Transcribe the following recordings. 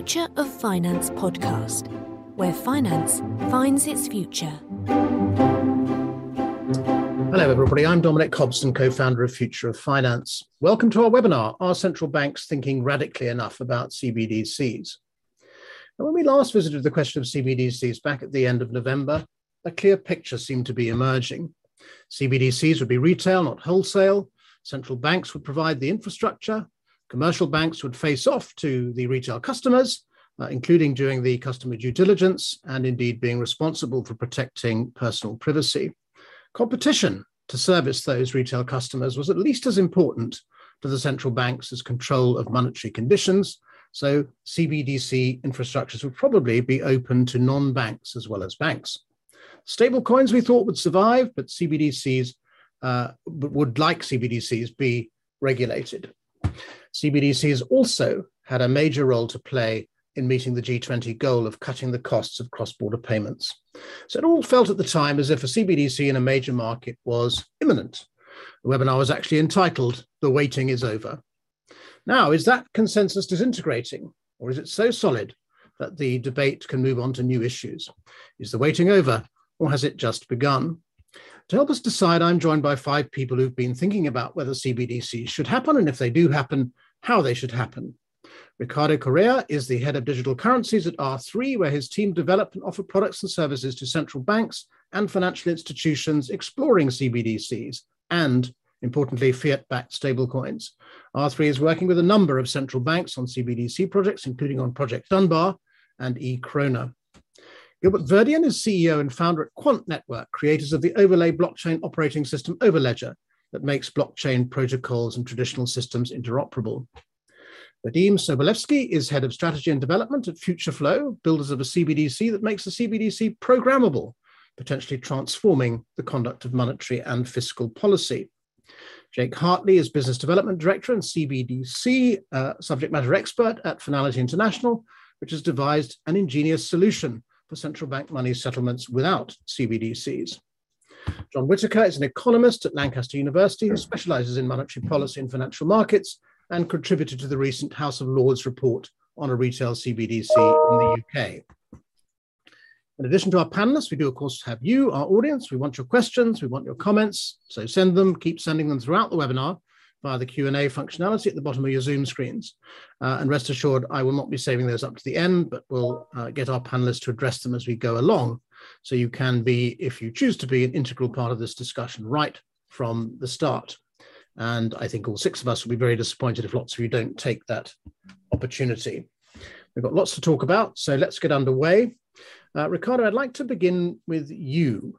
Future of Finance podcast, where finance finds its future. Hello, everybody. I'm Dominic Hobson, co founder of Future of Finance. Welcome to our webinar Are Central Banks Thinking Radically Enough About CBDCs? And when we last visited the question of CBDCs back at the end of November, a clear picture seemed to be emerging. CBDCs would be retail, not wholesale. Central banks would provide the infrastructure. Commercial banks would face off to the retail customers, uh, including doing the customer due diligence and indeed being responsible for protecting personal privacy. Competition to service those retail customers was at least as important to the central banks as control of monetary conditions. So CBDC infrastructures would probably be open to non banks as well as banks. Stable coins we thought would survive, but CBDCs uh, would, like CBDCs, be regulated. CBDCs also had a major role to play in meeting the G20 goal of cutting the costs of cross border payments. So it all felt at the time as if a CBDC in a major market was imminent. The webinar was actually entitled The Waiting is Over. Now, is that consensus disintegrating, or is it so solid that the debate can move on to new issues? Is the waiting over, or has it just begun? To help us decide, I'm joined by five people who've been thinking about whether CBDCs should happen, and if they do happen, how they should happen. Ricardo Correia is the head of digital currencies at R3, where his team develop and offer products and services to central banks and financial institutions exploring CBDCs and, importantly, fiat backed stablecoins. R3 is working with a number of central banks on CBDC projects, including on Project Dunbar and e Krona. Gilbert Verdian is CEO and founder at Quant Network, creators of the overlay blockchain operating system Overledger that makes blockchain protocols and traditional systems interoperable. Vadim Sobolevsky is head of strategy and development at FutureFlow, builders of a CBDC that makes the CBDC programmable, potentially transforming the conduct of monetary and fiscal policy. Jake Hartley is business development director and CBDC uh, subject matter expert at Fnality International, which has devised an ingenious solution for central bank money settlements without CBDCs. John Whittaker is an economist at Lancaster University who specializes in monetary policy and financial markets and contributed to the recent House of Lords report on a retail CBDC in the UK. In addition to our panelists, we do, of course, have you, our audience. We want your questions, we want your comments. So send them, keep sending them throughout the webinar via the Q&A functionality at the bottom of your Zoom screens. Uh, and rest assured, I will not be saving those up to the end, but we'll uh, get our panelists to address them as we go along. So you can be, if you choose to be, an integral part of this discussion right from the start. And I think all six of us will be very disappointed if lots of you don't take that opportunity. We've got lots to talk about, so let's get underway. Uh, Ricardo, I'd like to begin with you.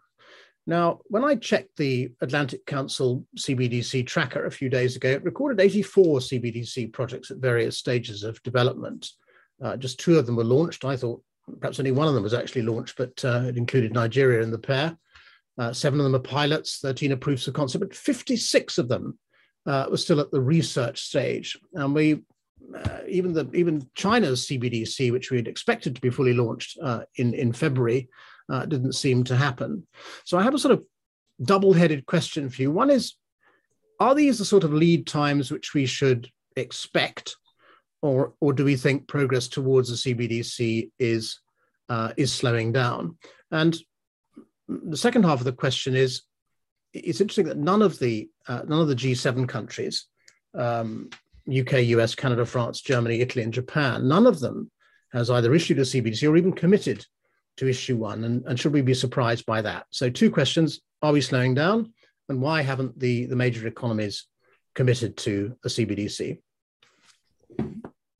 Now, when I checked the Atlantic Council CBDC tracker a few days ago, it recorded 84 CBDC projects at various stages of development. Uh, just two of them were launched. I thought perhaps only one of them was actually launched, but uh, it included Nigeria in the pair. Uh, seven of them are pilots, 13 are proofs of concept, but 56 of them uh, were still at the research stage. And we, uh, even the even China's CBDC, which we had expected to be fully launched uh, in in February, uh, didn't seem to happen. So I have a sort of double-headed question for you. One is, are these the sort of lead times which we should expect, or or do we think progress towards the CBDC is uh, is slowing down? And the second half of the question is it's interesting that none of the uh, none of the G7 countries, um, UK, US, Canada, France, Germany, Italy, and Japan, none of them has either issued a CBDC or even committed to issue one. And, and should we be surprised by that? So, two questions: Are we slowing down, and why haven't the the major economies committed to a CBDC?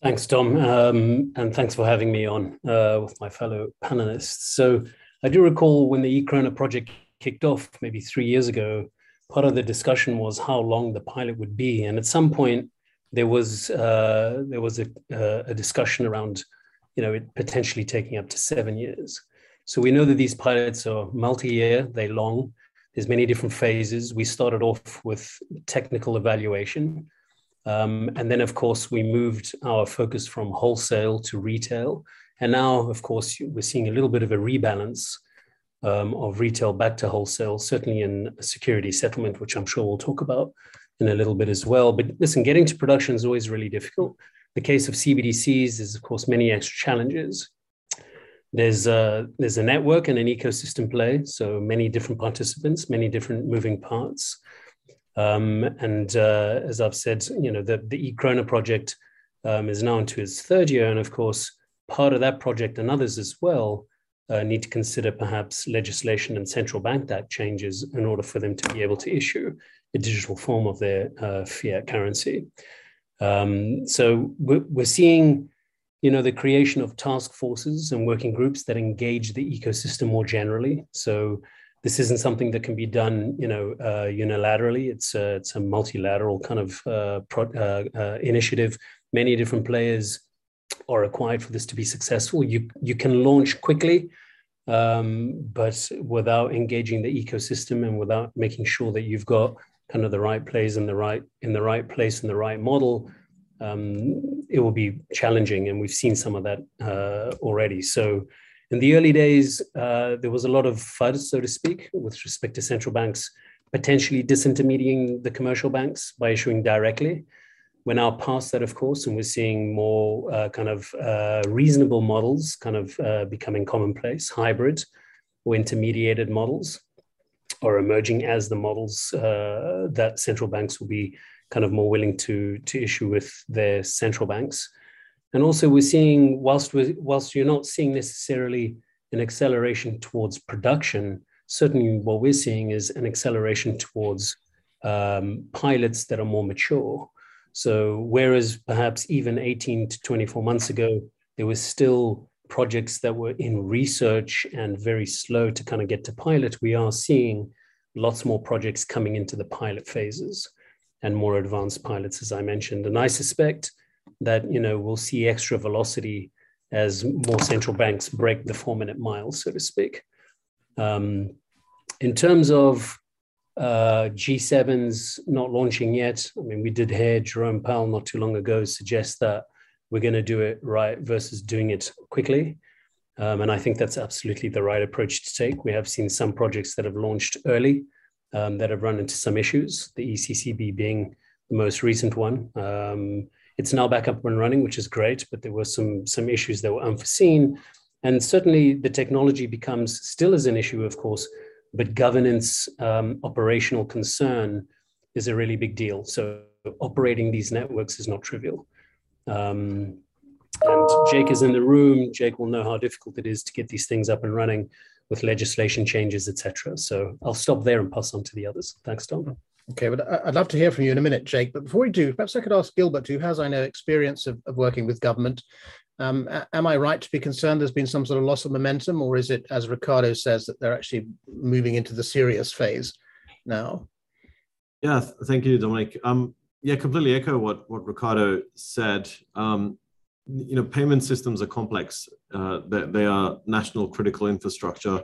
Thanks, Dom, um, and thanks for having me on uh, with my fellow panelists. So, I do recall when the e-krona project kicked off maybe three years ago, part of the discussion was how long the pilot would be, and at some point there was uh, there was a, uh, a discussion around, you know, it potentially taking up to seven years. So we know that these pilots are multi-year, they long. There's many different phases. We started off with technical evaluation. Um, and then, of course, we moved our focus from wholesale to retail. And now, of course, we're seeing a little bit of a rebalance um, of retail back to wholesale, certainly in security settlement, which I'm sure we'll talk about in a little bit as well. But listen, getting to production is always really difficult. The case of CBDCs, there's of course many extra challenges. There's a, there's a network and an ecosystem play, so many different participants, many different moving parts. Um, and uh, as I've said, you know, the, the eKrona project um, is now into its third year. And of course, part of that project and others as well uh, need to consider perhaps legislation and central bank that changes in order for them to be able to issue a digital form of their uh, fiat currency. Um, so we're, we're seeing, you know, the creation of task forces and working groups that engage the ecosystem more generally. So this isn't something that can be done, you know, uh, unilaterally. It's a, it's a multilateral kind of uh, pro, uh, uh, initiative. Many different players are required for this to be successful. You you can launch quickly, um, but without engaging the ecosystem and without making sure that you've got kind of the right plays in the right in the right place in the right model, um, it will be challenging. And we've seen some of that uh, already. So in the early days, uh, there was a lot of FUD, so to speak, with respect to central banks potentially disintermediating the commercial banks by issuing directly. We're now past that, of course, and we're seeing more uh, kind of uh, reasonable models kind of uh, becoming commonplace, hybrid or intermediated models are emerging as the models uh, that central banks will be kind of more willing to, to issue with their central banks. And also, we're seeing, whilst, we whilst you're not seeing necessarily an acceleration towards production, certainly what we're seeing is an acceleration towards um, pilots that are more mature. So whereas perhaps even 18 to 24 months ago, there was still projects that were in research and very slow to kind of get to pilot, we are seeing lots more projects coming into the pilot phases and more advanced pilots, as I mentioned. And I suspect that you know we'll see extra velocity as more central banks break the four-minute mile, so to speak. Um, in terms of uh, G7's not launching yet. I mean, we did hear Jerome Powell not too long ago suggest that we're going to do it right versus doing it quickly. Um, and I think that's absolutely the right approach to take. We have seen some projects that have launched early um, that have run into some issues, the ECCB being the most recent one. Um, it's now back up and running, which is great, but there were some, some issues that were unforeseen. And certainly the technology becomes still is an issue, of course, but governance, um, operational concern is a really big deal. So operating these networks is not trivial. Um, and Jake is in the room. Jake will know how difficult it is to get these things up and running with legislation changes, etc. So I'll stop there and pass on to the others. Thanks, Dom. Okay, but I'd love to hear from you in a minute, Jake. But before we do, perhaps I could ask Gilbert, who has, I know, experience of, of working with government. Um, am I right to be concerned there's been some sort of loss of momentum, or is it, as Ricardo says, that they're actually moving into the serious phase now? Yeah, thank you, Dominic. Um, yeah, completely echo what what Ricardo said. Um, you know, payment systems are complex. Uh, they, they are national critical infrastructure,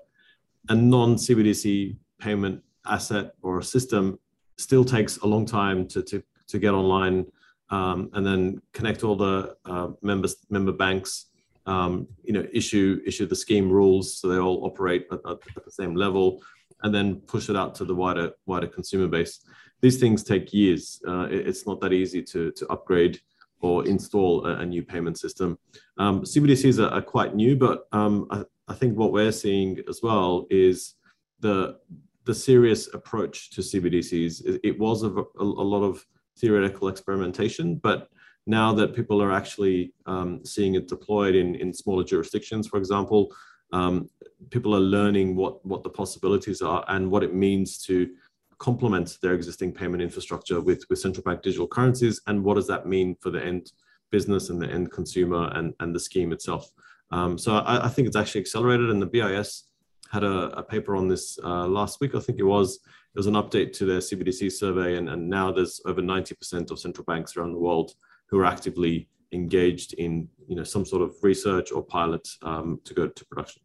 and non-CBDC payment asset or system still takes a long time to to to get online um, and then connect all the uh, members member banks um, you know issue issue the scheme rules so they all operate at, at, the same level and then push it out to the wider wider consumer base these things take years. Uh, it, it's not that easy to to upgrade or install a, a new payment system. Um, cbdc's are, are, quite new but um, I, I think what we're seeing as well is the the serious approach to cbdc's it, it was a, a, lot of theoretical experimentation, but now that people are actually um, seeing it deployed in, in smaller jurisdictions, for example, um, people are learning what, what the possibilities are and what it means to complement their existing payment infrastructure with, with central bank digital currencies and what does that mean for the end business and the end consumer and, and the scheme itself. Um, so I, I, think it's actually accelerated and the BIS had a, a paper on this uh, last week, I think it was, It was an update to their CBDC survey, and, and now there's over 90% of central banks around the world who are actively engaged in you know some sort of research or pilot um, to go to production.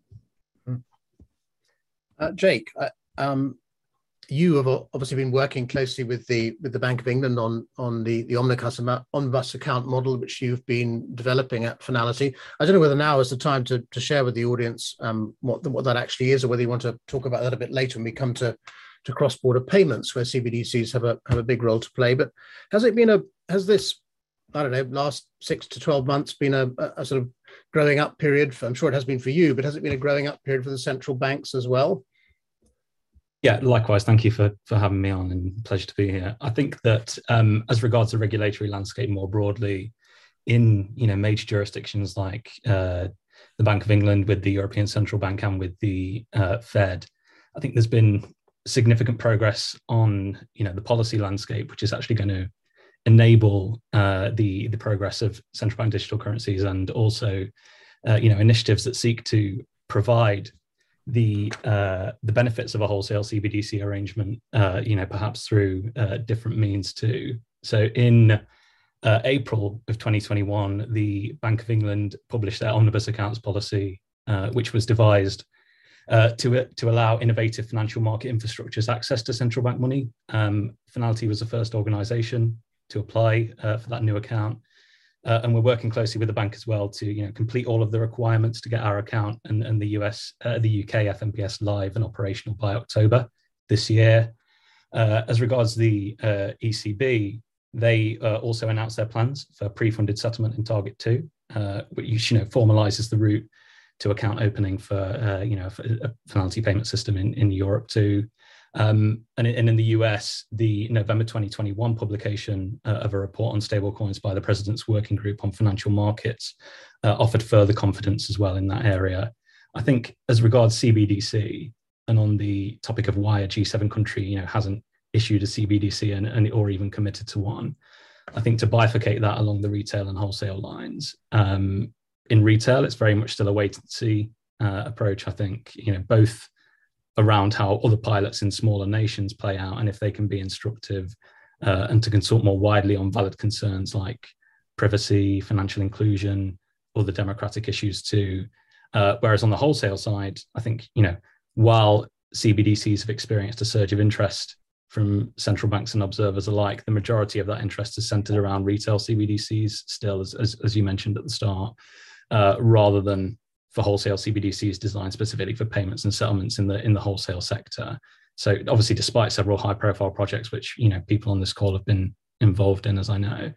Hmm. Uh, Jake, uh, um, you have obviously been working closely with the with the Bank of England on on the the omnibus, omnibus account model, which you've been developing at Fnality. I don't know whether now is the time to, to share with the audience um, what what that actually is, or whether you want to talk about that a bit later when we come to to cross-border payments, where CBDCs have a have a big role to play. But has it been a has this I don't know, last six to 12 months been a, a sort of growing up period? For, I'm sure it has been for you, but has it been a growing up period for the central banks as well? Yeah, likewise. Thank you for for having me on, and pleasure to be here. I think that um, as regards the regulatory landscape more broadly, in you know major jurisdictions like uh, the Bank of England, with the European Central Bank, and with the uh, Fed, I think there's been significant progress on you know the policy landscape, which is actually going to enable uh, the the progress of central bank digital currencies and also uh, you know initiatives that seek to provide the uh, the benefits of a wholesale CBDC arrangement, uh, you know, perhaps through uh, different means too. So in uh, April of 2021, the Bank of England published their omnibus accounts policy, uh, which was devised uh, to to allow innovative financial market infrastructures access to central bank money. Um, Fnality was the first organisation to apply for that new account. Uh, and we're working closely with the bank as well to you know complete all of the requirements to get our account and, and the US, uh, the UK FnPS live and operational by October this year. Uh, as regards the uh, ECB, they uh, also announced their plans for pre-funded settlement in Target Two, uh, which you know formalises the route to account opening for you know a Fnality payment system in, in Europe too. Um, and, and, in the US, the November 2021 publication uh, of a report on stablecoins by the President's Working Group on Financial Markets uh, offered further confidence as well in that area. I think, as regards CBDC, and on the topic of why a G7 country, you know, hasn't issued a CBDC and, and or even committed to one, I think to bifurcate that along the retail and wholesale lines. Um, in retail, it's very much still a wait and see uh, approach. I think you know both around how other pilots in smaller nations play out and if they can be instructive uh, and to consult more widely on valid concerns like privacy, financial inclusion, other democratic issues too. Uh, whereas on the wholesale side, I think, you know, while CBDCs have experienced a surge of interest from central banks and observers alike, the majority of that interest is centered around retail CBDCs still, as, as, as you mentioned at the start, uh, rather than for wholesale CBDCs designed specifically for payments and settlements in the in the wholesale sector. So obviously, despite several high profile projects, which you know people on this call have been involved in, as I know.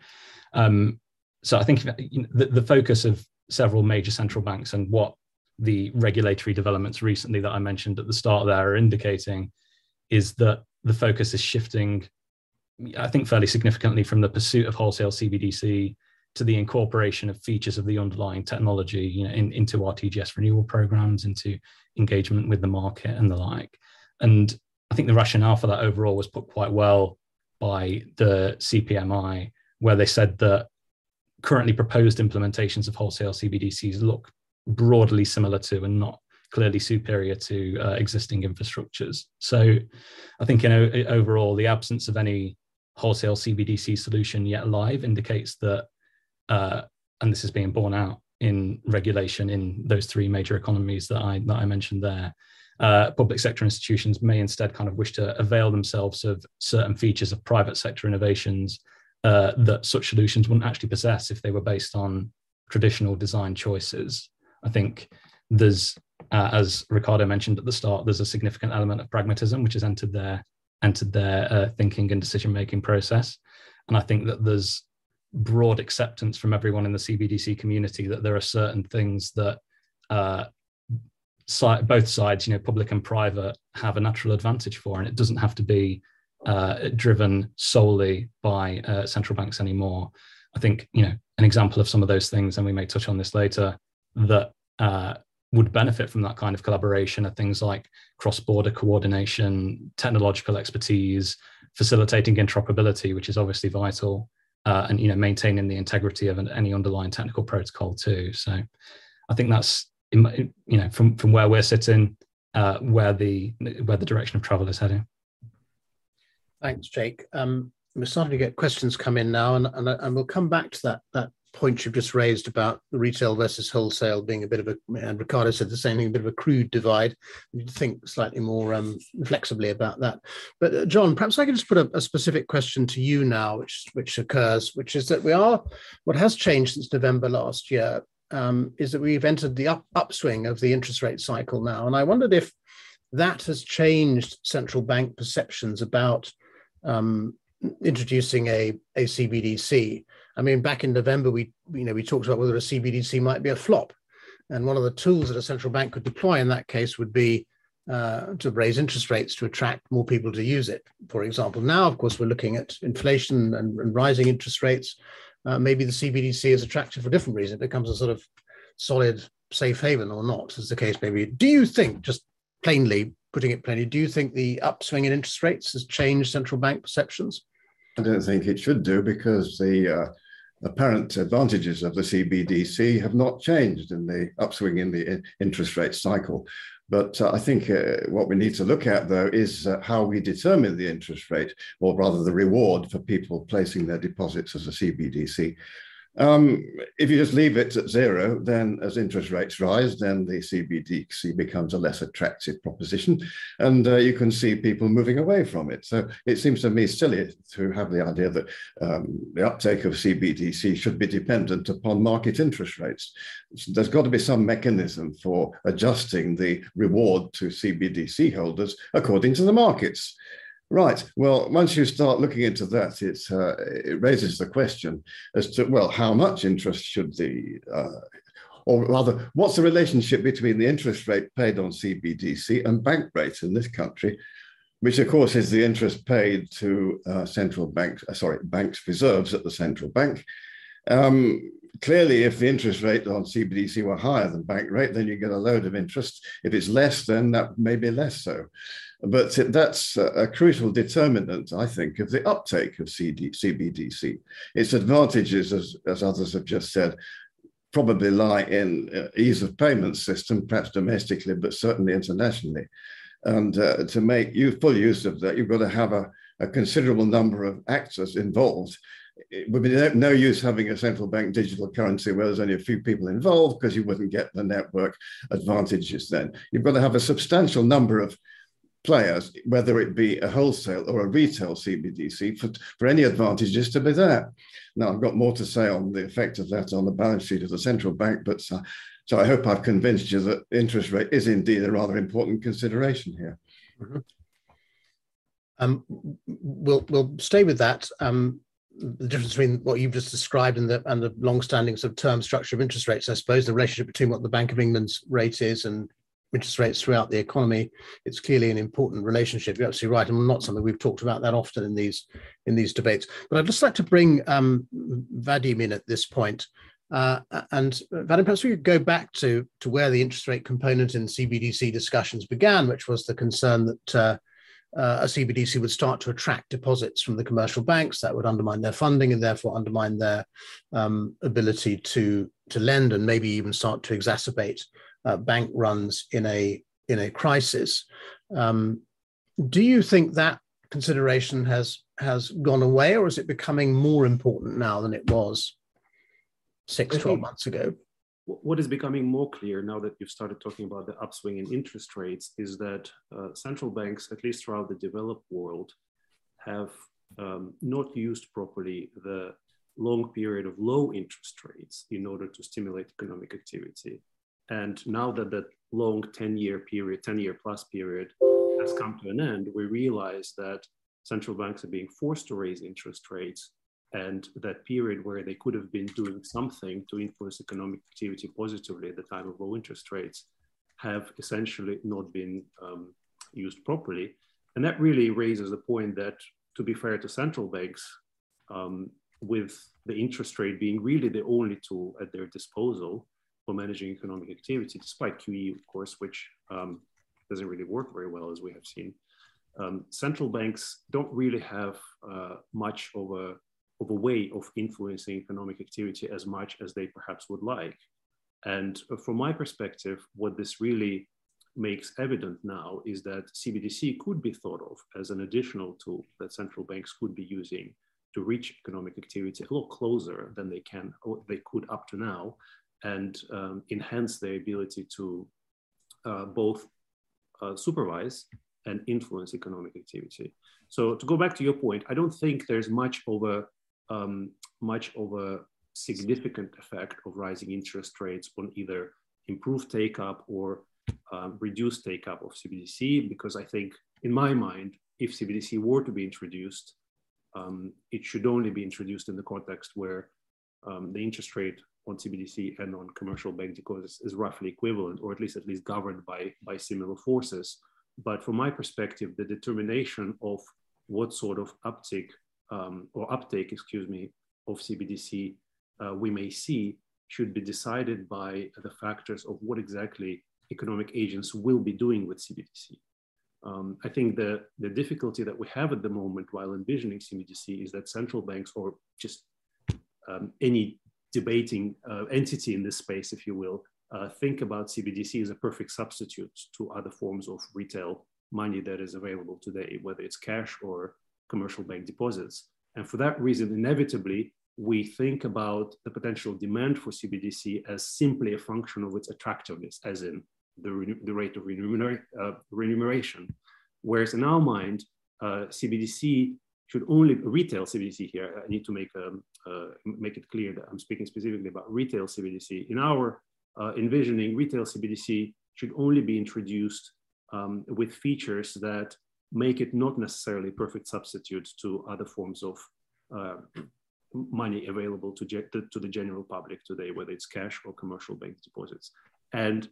Um, so I think the, the focus of several major central banks and what the regulatory developments recently that I mentioned at the start there are indicating is that the focus is shifting, I think, fairly significantly from the pursuit of wholesale CBDC to the incorporation of features of the underlying technology you know, in, into RTGS renewal programs, into engagement with the market and the like. And I think the rationale for that overall was put quite well by the CPMI, where they said that currently proposed implementations of wholesale CBDCs look broadly similar to and not clearly superior to uh, existing infrastructures. So I think you know overall the absence of any wholesale CBDC solution yet live indicates that uh, and this is being borne out in regulation in those three major economies that I that I mentioned there. Uh, public sector institutions may instead kind of wish to avail themselves of certain features of private sector innovations uh, that such solutions wouldn't actually possess if they were based on traditional design choices. I think there's, uh, as Ricardo mentioned at the start, there's a significant element of pragmatism which has entered their entered their uh, thinking and decision making process, and I think that there's broad acceptance from everyone in the CBDC community that there are certain things that uh, si- both sides, you know, public and private, have a natural advantage for, and it doesn't have to be uh, driven solely by uh, central banks anymore. I think you know an example of some of those things, and we may touch on this later, that uh, would benefit from that kind of collaboration are things like cross-border coordination, technological expertise, facilitating interoperability, which is obviously vital, uh, and you know maintaining the integrity of an, any underlying technical protocol too. So I think that's you know from from where we're sitting, uh, where the where the direction of travel is heading. Thanks, Jake. Um, we're starting to get questions come in now, and, and, and we'll come back to that that point you've just raised about the retail versus wholesale being a bit of a, and Ricardo said the same thing, a bit of a crude divide. We need to think slightly more um, flexibly about that. But uh, John, perhaps I could just put a, a, specific question to you now, which which occurs, which is that we are what has changed since November last year um, is that we've entered the up, upswing of the interest rate cycle now, and I wondered if that has changed central bank perceptions about um, introducing a, a CBDC I mean, back in November, we you know we talked about whether a CBDC might be a flop, and one of the tools that a central bank could deploy in that case would be uh, to raise interest rates to attract more people to use it. For example, now of course we're looking at inflation and, and rising interest rates. Uh, maybe the CBDC is attractive for a different reason. It becomes a sort of solid safe haven or not, as the case may be. Do you think, just plainly putting it plainly, do you think the upswing in interest rates has changed central bank perceptions? I don't think it should do because the uh, apparent advantages of the CBDC have not changed in the upswing in the interest rate cycle. But uh, I think uh, what we need to look at, though, is uh, how we determine the interest rate, or rather the reward for people placing their deposits as a CBDC. Um, if you just leave it at zero, then as interest rates rise, then the CBDC becomes a less attractive proposition, and uh, you can see people moving away from it. So it seems to me silly to have the idea that um, the uptake of CBDC should be dependent upon market interest rates. There's got to be some mechanism for adjusting the reward to CBDC holders according to the markets. Right. Well, once you start looking into that, it's, uh, it raises the question as to, well, how much interest should the, uh, or rather, what's the relationship between the interest rate paid on CBDC and bank rates in this country, which of course is the interest paid to uh, central banks, uh, sorry, banks' reserves at the central bank. Um, clearly, if the interest rate on CBDC were higher than bank rate, then you get a load of interest. If it's less, then that may be less so. But that's a crucial determinant, I think, of the uptake of CD, CBDC. Its advantages, as, as others have just said, probably lie in uh, ease of payment system, perhaps domestically, but certainly internationally. And uh, to make use, full use of that, you've got to have a, a considerable number of actors involved it would be no use having a central bank digital currency where there's only a few people involved because you wouldn't get the network advantages then. You've got to have a substantial number of players, whether it be a wholesale or a retail CBDC, for, for any advantages to be there. Now, I've got more to say on the effect of that on the balance sheet of the central bank, but uh, so I hope I've convinced you that interest rate is indeed a rather important consideration here. Mm-hmm. Um, we'll we'll stay with that. Um, the difference between what you've just described and the and the long-standing sort of term structure of interest rates, I suppose, the relationship between what the Bank of England's rate is and interest rates throughout the economy. It's clearly an important relationship. You're absolutely right, and not something we've talked about that often in these in these debates. But I'd just like to bring um, Vadim in at this point. Uh, and Vadim, perhaps we could go back to to where the interest rate component in CBDC discussions began, which was the concern that uh, uh, a CBDC would start to attract deposits from the commercial banks that would undermine their funding and therefore undermine their um, ability to to lend and maybe even start to exacerbate uh, bank runs in a in a crisis. Um, do you think that consideration has has gone away, or is it becoming more important now than it was six, 12 months ago? What is becoming more clear now that you've started talking about the upswing in interest rates is that uh, central banks, at least throughout the developed world, have um, not used properly the long period of low interest rates in order to stimulate economic activity. And now that that long 10 year period, 10 year plus period has come to an end, we realize that central banks are being forced to raise interest rates. And that period where they could have been doing something to influence economic activity positively at the time of low interest rates have essentially not been um, used properly. And that really raises the point that, to be fair to central banks, um, with the interest rate being really the only tool at their disposal, for managing economic activity, despite QE, of course, which um, doesn't really work very well, as we have seen. Um, central banks don't really have uh, much of a, of a way of influencing economic activity as much as they perhaps would like. And from my perspective, what this really makes evident now is that CBDC could be thought of as an additional tool that central banks could be using to reach economic activity a little closer than they can or they could up to now and um, enhance their ability to uh, both uh, supervise and influence economic activity. So to go back to your point, I don't think there's much of a um, much of a significant effect of rising interest rates on either improved take up or um, reduced take up of CBDC, because I think, in my mind, if CBDC were to be introduced, um, it should only be introduced in the context where um, the interest rate on CBDC and on commercial bank deposits is roughly equivalent, or at least at least governed by, by similar forces. But from my perspective, the determination of what sort of uptick um, or uptake, excuse me, of CBDC uh, we may see should be decided by the factors of what exactly economic agents will be doing with CBDC. Um, I think the, the difficulty that we have at the moment while envisioning CBDC is that central banks or just um, any debating uh, entity in this space, if you will, uh, think about CBDC as a perfect substitute to other forms of retail money that is available today, whether it's cash or commercial bank deposits. And for that reason, inevitably, we think about the potential demand for CBDC as simply a function of its attractiveness, as in the, the rate of uh, remuneration. Whereas in our mind, uh, CBDC should only retail CBDC here. I need to make um, uh, make it clear that I'm speaking specifically about retail CBDC. In our uh, envisioning, retail CBDC should only be introduced um, with features that make it not necessarily a perfect substitute to other forms of uh, money available to, to the general public today, whether it's cash or commercial bank deposits. And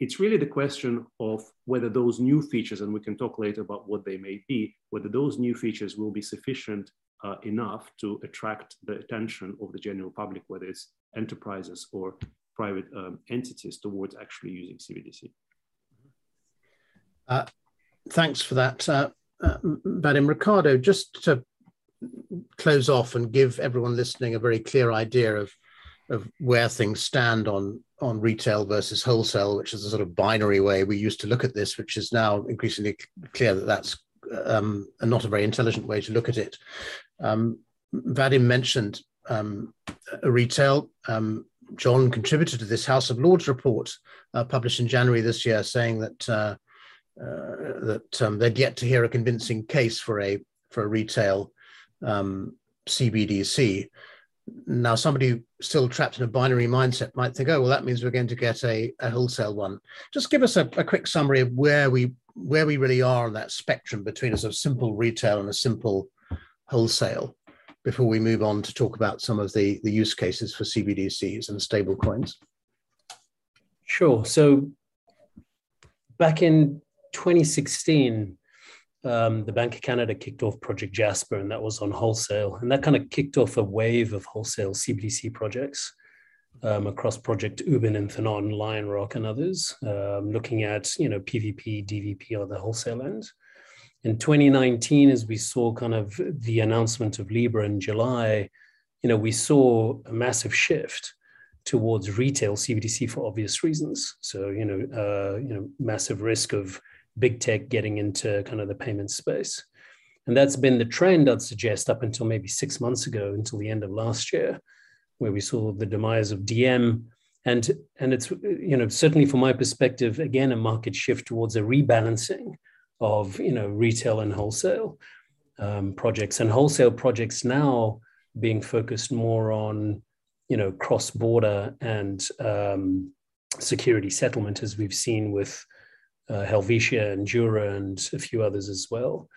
it's really the question of whether those new features, and we can talk later about what they may be, whether those new features will be sufficient uh, enough to attract the attention of the general public, whether it's enterprises or private um, entities towards actually using CBDC. Uh, thanks for that, uh, uh, Vadim. Ricardo, just to close off and give everyone listening a very clear idea of of where things stand on on retail versus wholesale, which is a sort of binary way we used to look at this, which is now increasingly clear that that's um, not a very intelligent way to look at it. Um, Vadim mentioned um, retail. Um, John contributed to this House of Lords report uh, published in January this year, saying that uh, that um, they'd yet to hear a convincing case for a for a retail um, CBDC. Now, somebody still trapped in a binary mindset might think, oh, well, that means we're going to get a, a wholesale one. Just give us a, a, quick summary of where we where we really are on that spectrum between a sort of simple retail and a simple wholesale before we move on to talk about some of the, the use cases for CBDCs and stable coins. Sure. So back in 2016, um, the Bank of Canada kicked off Project Jasper, and that was on wholesale. And that kind of kicked off a wave of wholesale CBDC projects um, across Project Ubin Inthanon, Lion Rock, and others, um, looking at you know PVP, DVP on the wholesale end. In 2019, as we saw kind of the announcement of Libra in July, you know we saw a massive shift towards retail CBDC for obvious reasons. So you know, uh, you know, massive risk of big tech getting into kind of the payment space. And that's been the trend, I'd suggest, up until maybe six months ago, until the end of last year, where we saw the demise of Diem. And, and it's, you know, certainly from my perspective, again, a market shift towards a rebalancing of, you know, retail and wholesale um, projects and wholesale projects now being focused more on, you know, cross-border and um, security settlement, as we've seen with uh, Helvetia and Jura and a few others as well.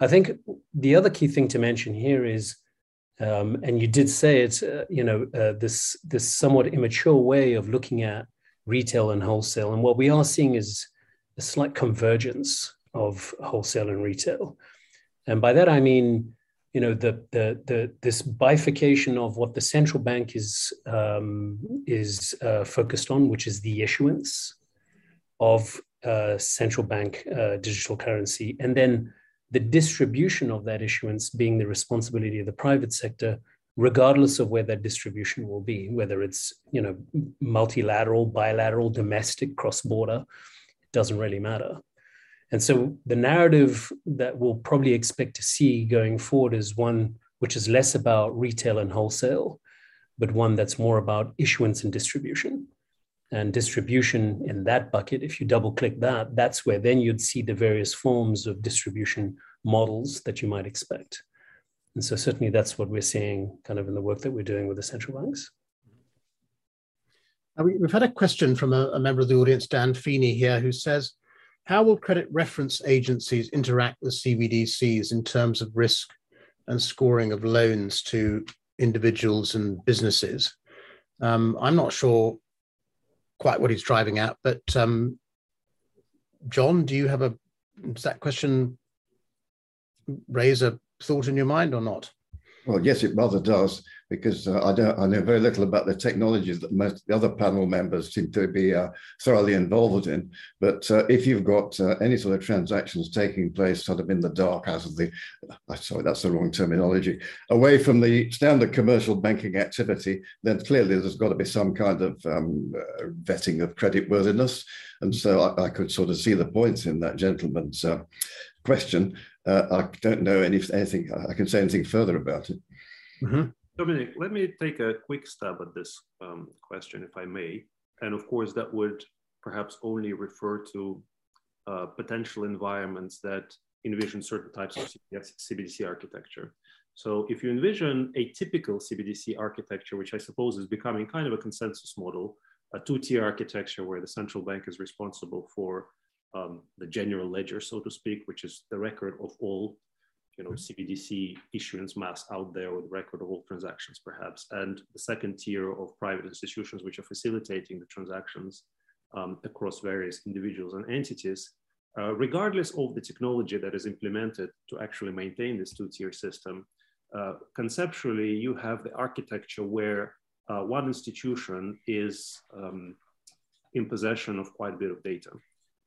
I think the other key thing to mention here is, um, and you did say it, uh, you know, uh, this this somewhat immature way of looking at retail and wholesale, and what we are seeing is a slight convergence of wholesale and retail, and by that I mean, you know, the the the this bifurcation of what the central bank is um, is uh, focused on, which is the issuance of uh, central bank uh, digital currency, and then the distribution of that issuance being the responsibility of the private sector, regardless of where that distribution will be, whether it's you know multilateral, bilateral, domestic, cross-border, it doesn't really matter. And so the narrative that we'll probably expect to see going forward is one which is less about retail and wholesale, but one that's more about issuance and distribution and distribution in that bucket, if you double click that, that's where then you'd see the various forms of distribution models that you might expect. And so certainly that's what we're seeing kind of in the work that we're doing with the central banks. Uh, we've had a question from a, a member of the audience, Dan Feeney here, who says, how will credit reference agencies interact with CBDCs in terms of risk and scoring of loans to individuals and businesses. Um, I'm not sure quite what he's driving at, but um, John, do you have a does that question raise a thought in your mind or not? Well, yes, it rather does, because uh, I don't. I know very little about the technologies that most the other panel members seem to be uh, thoroughly involved in. But uh, if you've got uh, any sort of transactions taking place sort of in the dark, out of the, uh, sorry, that's the wrong terminology, away from the standard commercial banking activity, then clearly there's got to be some kind of um, uh, vetting of creditworthiness. And so I, I, could sort of see the points in that gentleman's question. Uh, I don't know any, anything, I can say anything further about it. Mm-hmm. Dominic, let me take a quick stab at this um, question, if I may. And of course, that would perhaps only refer to uh, potential environments that envision certain types of CBDC architecture. So if you envision a typical CBDC architecture, which I suppose is becoming kind of a consensus model, a two-tier architecture where the central bank is responsible for um, the general ledger, so to speak, which is the record of all you know, CBDC issuance mass out there with record of all transactions, perhaps. And the second tier of private institutions, which are facilitating the transactions um, across various individuals and entities, uh, regardless of the technology that is implemented to actually maintain this two-tier system, uh, conceptually, you have the architecture where uh, one institution is um, in possession of quite a bit of data.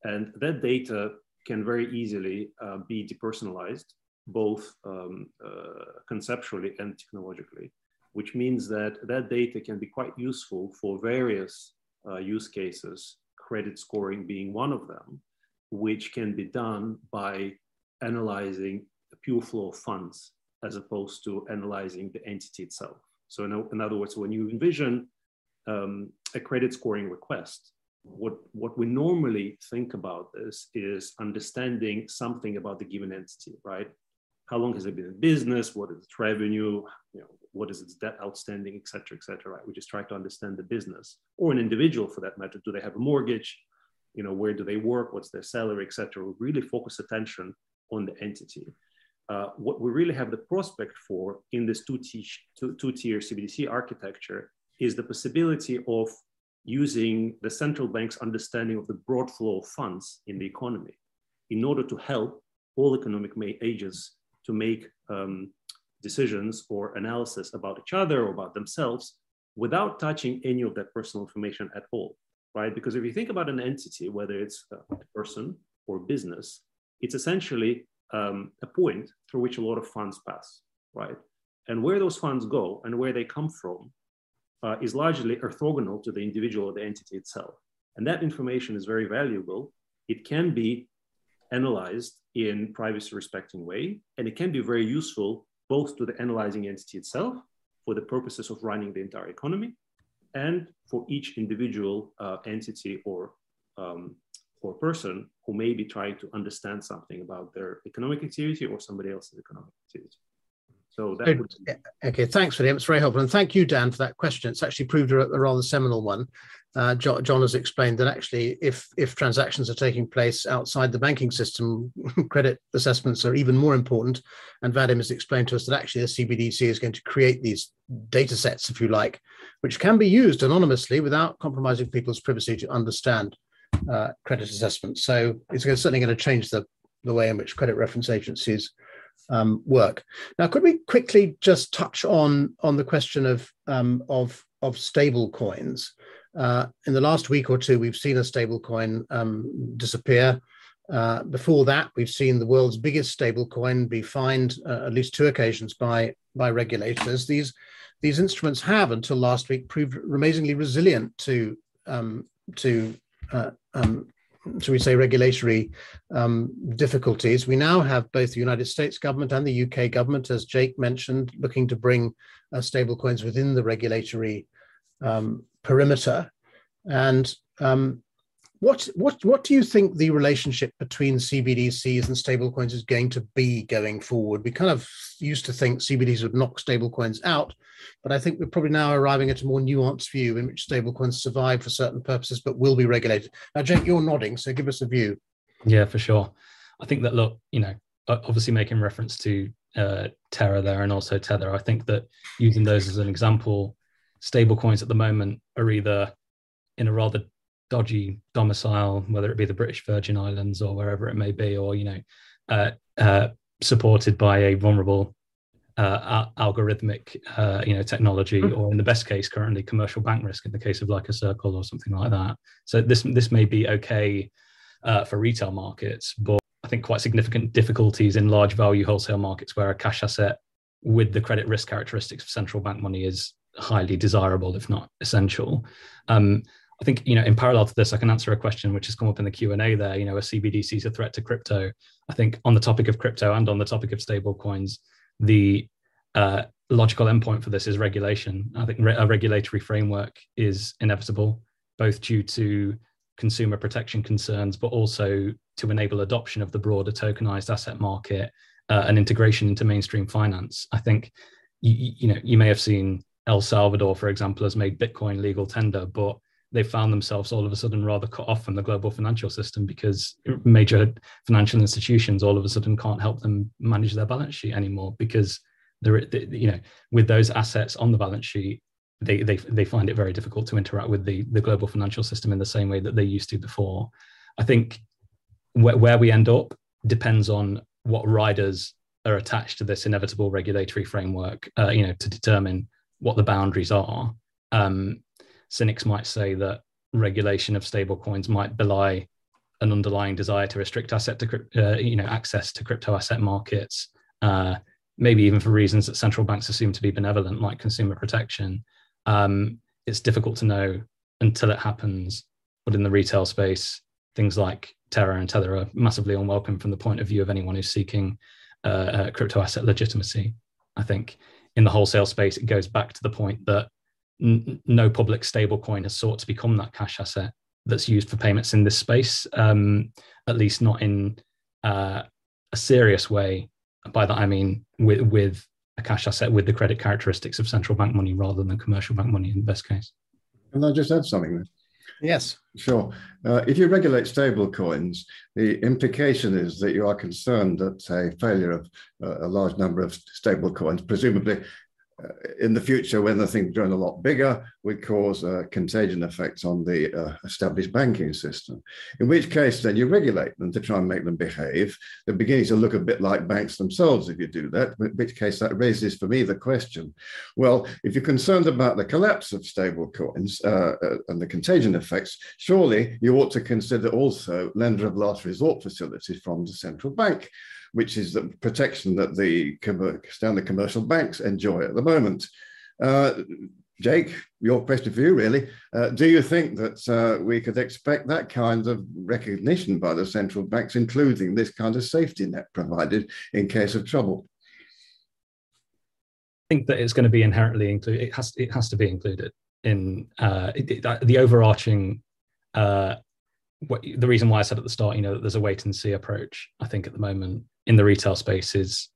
And that data can very easily uh, be depersonalized, both um, uh, conceptually and technologically, which means that that data can be quite useful for various uh, use cases, credit scoring being one of them, which can be done by analyzing the pure flow of funds as opposed to analyzing the entity itself. So in, in other words, when you envision um, a credit scoring request, what, what we normally think about this is understanding something about the given entity, right? How long has it been in business? What is its revenue? You know, what is its debt outstanding, et cetera, et cetera, right? We just try to understand the business or an individual for that matter. Do they have a mortgage? You know, where do they work? What's their salary, et cetera? We really focus attention on the entity. Uh, what we really have the prospect for in this two-tier two, two-tier CBDC architecture is the possibility of using the central bank's understanding of the broad flow of funds in the economy in order to help all economic agents to make um, decisions or analysis about each other or about themselves without touching any of that personal information at all, right? Because if you think about an entity, whether it's a person or business, it's essentially um, a point through which a lot of funds pass, right? And where those funds go and where they come from uh, is largely orthogonal to the individual or the entity itself. And that information is very valuable. It can be analyzed in privacy respecting way, and it can be very useful both to the analyzing entity itself for the purposes of running the entire economy and for each individual uh, entity or um, or person who may be trying to understand something about their economic activity or somebody else's economic activity. So that would... okay, thanks for It's very helpful, and thank you, Dan, for that question. It's actually proved a, a rather seminal one. Uh, John, John, has explained that actually, if if transactions are taking place outside the banking system, credit assessments are even more important. And Vadim has explained to us that actually the CBDC is going to create these data sets, if you like, which can be used anonymously without compromising people's privacy to understand uh, credit assessments. So it's certainly going to change the the way in which credit reference agencies um, work. Now, could we quickly just touch on on the question of um, of of stable coins? Uh, in the last week or two, we've seen a stable coin um, disappear. Uh, before that, we've seen the world's biggest stable coin be fined uh, at least two occasions by by regulators. These these instruments have, until last week, proved amazingly resilient to um, to uh, um, shall we say, regulatory um, difficulties. We now have both the United States government and the UK government, as Jake mentioned, looking to bring uh, stablecoins within the regulatory um, perimeter. And um, what what what do you think the relationship between CBDCs and stablecoins is going to be going forward? We kind of used to think CBDCs would knock stablecoins out, but I think we're probably now arriving at a more nuanced view in which stablecoins survive for certain purposes but will be regulated. Now, Jake, you're nodding, so give us a view. Yeah, for sure. I think that look, you know, obviously making reference to uh, Terra there and also Tether. I think that using those as an example, stablecoins at the moment are either in a rather dodgy domicile, whether it be the British Virgin Islands or wherever it may be, or you know, uh, uh, supported by a vulnerable uh, algorithmic, uh, you know, technology, mm-hmm. or in the best case, currently commercial bank risk in the case of like a Circle or something like that. So this this may be okay uh, for retail markets, but I think quite significant difficulties in large value wholesale markets where a cash asset with the credit risk characteristics of central bank money is highly desirable, if not essential. Um, I think you know, in parallel to this, I can answer a question which has come up in the Q and A. There, you know, a CBDC is a threat to crypto. I think on the topic of crypto and on the topic of stable coins, the uh, logical endpoint for this is regulation. I think re- a regulatory framework is inevitable, both due to consumer protection concerns, but also to enable adoption of the broader tokenized asset market uh, and integration into mainstream finance. I think you know you may have seen El Salvador, for example, has made Bitcoin legal tender, but they found themselves all of a sudden rather cut off from the global financial system because major financial institutions all of a sudden can't help them manage their balance sheet anymore because they're you know with those assets on the balance sheet they they they find it very difficult to interact with the the global financial system in the same way that they used to before. I think where, where we end up depends on what riders are attached to this inevitable regulatory framework uh, you know to determine what the boundaries are. Um, cynics might say that regulation of stablecoins might belie an underlying desire to restrict asset to uh, you know access to crypto asset markets uh, maybe even for reasons that central banks assume to be benevolent, like consumer protection. Um, it's difficult to know until it happens. But in the retail space, things like Terra and Tether are massively unwelcome from the point of view of anyone who's seeking uh, uh, crypto asset legitimacy. I think in the wholesale space, it goes back to the point that n- no public stablecoin has sought to become that cash asset that's used for payments in this space, um, at least not in uh, a serious way by that I mean with with a cash asset with the credit characteristics of central bank money rather than commercial bank money in the best case. Can I just add something there? Yes. Sure. Uh, if you regulate stable coins, the implication is that you are concerned that a failure of uh, a large number of stable coins, presumably in the future, when the thing's grown a lot bigger, would cause uh, contagion effects on the uh, established banking system. In which case, then you regulate them to try and make them behave. They're beginning to look a bit like banks themselves if you do that, in which case that raises for me the question well, if you're concerned about the collapse of stable coins uh, uh and the contagion effects, surely you ought to consider also lender of last resort facilities from the central bank which is the protection that the standard commercial banks enjoy at the moment. Uh, Jake, your question for you, really. Uh, do you think that uh, we could expect that kind of recognition by the central banks, including this kind of safety net provided in case of trouble? I think that it's going to be inherently included. It has it has to be included in uh, it, it, the overarching uh, what, the reason why I said at the start, you know, that there's a wait and see approach. I think at the moment in the retail space is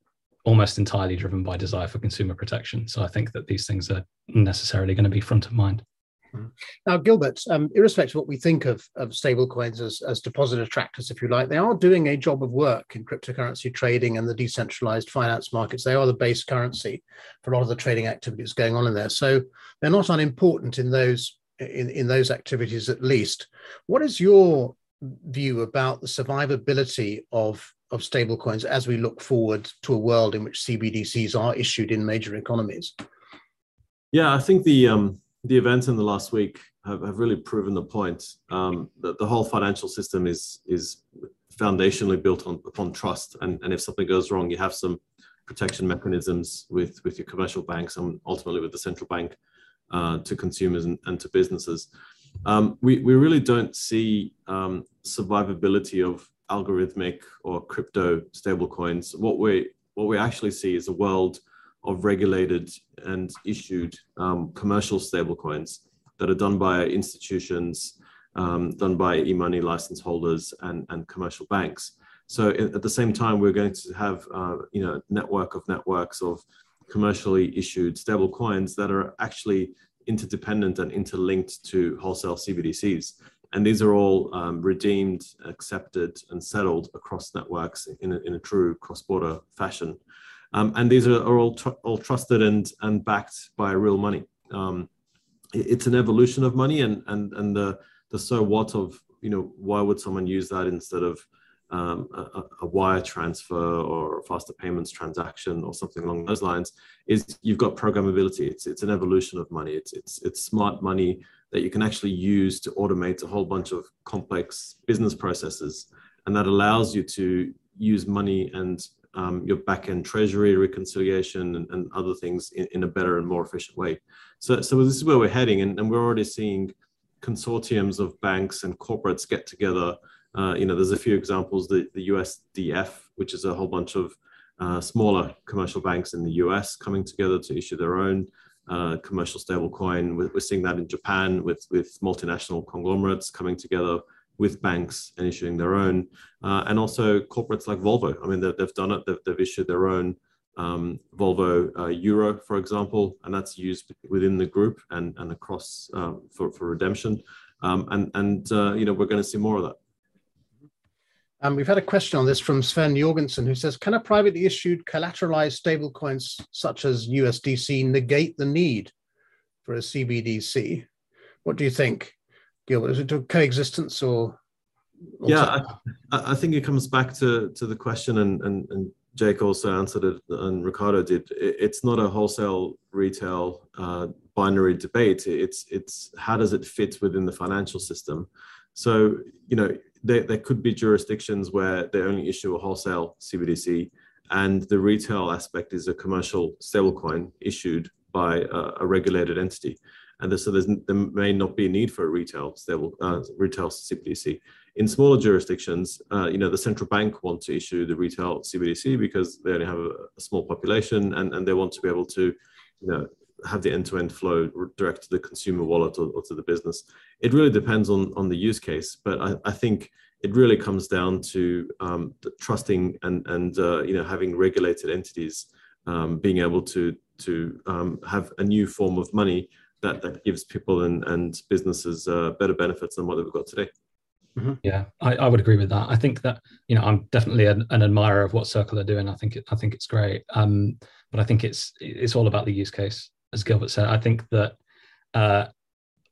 almost entirely driven by desire for consumer protection. So I think that these things are necessarily going to be front of mind. Hmm. Now, Gilbert, um, irrespective of what we think of, of stablecoins as, as deposit attractors, if you like, they are doing a job of work in cryptocurrency trading and the decentralized finance markets. They are the base currency for a lot of the trading activities going on in there. So they're not unimportant in those in, in those activities at least. What is your view about the survivability of of stablecoins as we look forward to a world in which CBDCs are issued in major economies? Yeah, I think the um, the events in the last week have, have really proven the point um, that the whole financial system is is foundationally built on upon trust, and, and if something goes wrong, you have some protection mechanisms with with your commercial banks and ultimately with the central bank uh, to consumers and, and to businesses. Um, we, we really don't see um, survivability of algorithmic or crypto stablecoins. What we what we actually see is a world of regulated and issued um, commercial stablecoins that are done by institutions, um, done by e-money license holders and, and commercial banks. So at the same time, we're going to have uh, you know network of networks of commercially issued stable coins that are actually interdependent and interlinked to wholesale CBDCs. And these are all um, redeemed, accepted, and settled across networks in a, in a true cross-border fashion. Um, and these are, are all, tr- all trusted and, and backed by real money. Um, it, it's an evolution of money, and, and, and the, the so what of, you know, why would someone use that instead of um, a, a, wire transfer or faster payments transaction or something along those lines is you've got programmability. It's, it's an evolution of money. It's, it's, it's smart money that you can actually use to automate a whole bunch of complex business processes. And that allows you to use money and um, your back-end treasury reconciliation and, and other things in, in, a better and more efficient way. So, so this is where we're heading, and, and we're already seeing consortiums of banks and corporates get together uh, you know, there's a few examples. The, the USDF, which is a whole bunch of uh, smaller commercial banks in the US coming together to issue their own uh, commercial stablecoin. We're, we're seeing that in Japan with, with multinational conglomerates coming together with banks and issuing their own, uh, and also corporates like Volvo. I mean, they've done it. They've, they've issued their own um, Volvo uh, Euro, for example, and that's used within the group and, and across uh, for, for redemption. Um, and and uh, you know we're going to see more of that. Um, we've had a question on this from Sven Jorgensen, who says, can a privately issued collateralized stablecoins such as USDC negate the need for a CBDC? What do you think, Gilbert? Is it a coexistence or? Yeah, I, I, think it comes back to, to the question, and, and, and Jake also answered it, and Ricardo did. It's not a wholesale retail uh, binary debate. It's it's how does it fit within the financial system. So you know, there, there could be jurisdictions where they only issue a wholesale CBDC, and the retail aspect is a commercial stablecoin issued by a, a regulated entity. And so there may not be a need for a retail stable uh, retail CBDC. In smaller jurisdictions, uh, you know, the central bank want to issue the retail CBDC because they only have a, a small population and, and they want to be able to, you know, have the end-to-end flow direct to the consumer wallet or, or, to the business. It really depends on on the use case, but I, I think it really comes down to um, trusting and and uh, you know having regulated entities um, being able to to um, have a new form of money that that gives people and and businesses uh, better benefits than what they've got today. Mm-hmm. Yeah, I, I, would agree with that. I think that you know I'm definitely an, an, admirer of what Circle are doing. I think it, I think it's great. Um, but I think it's it's all about the use case as Gilbert said, I think that uh,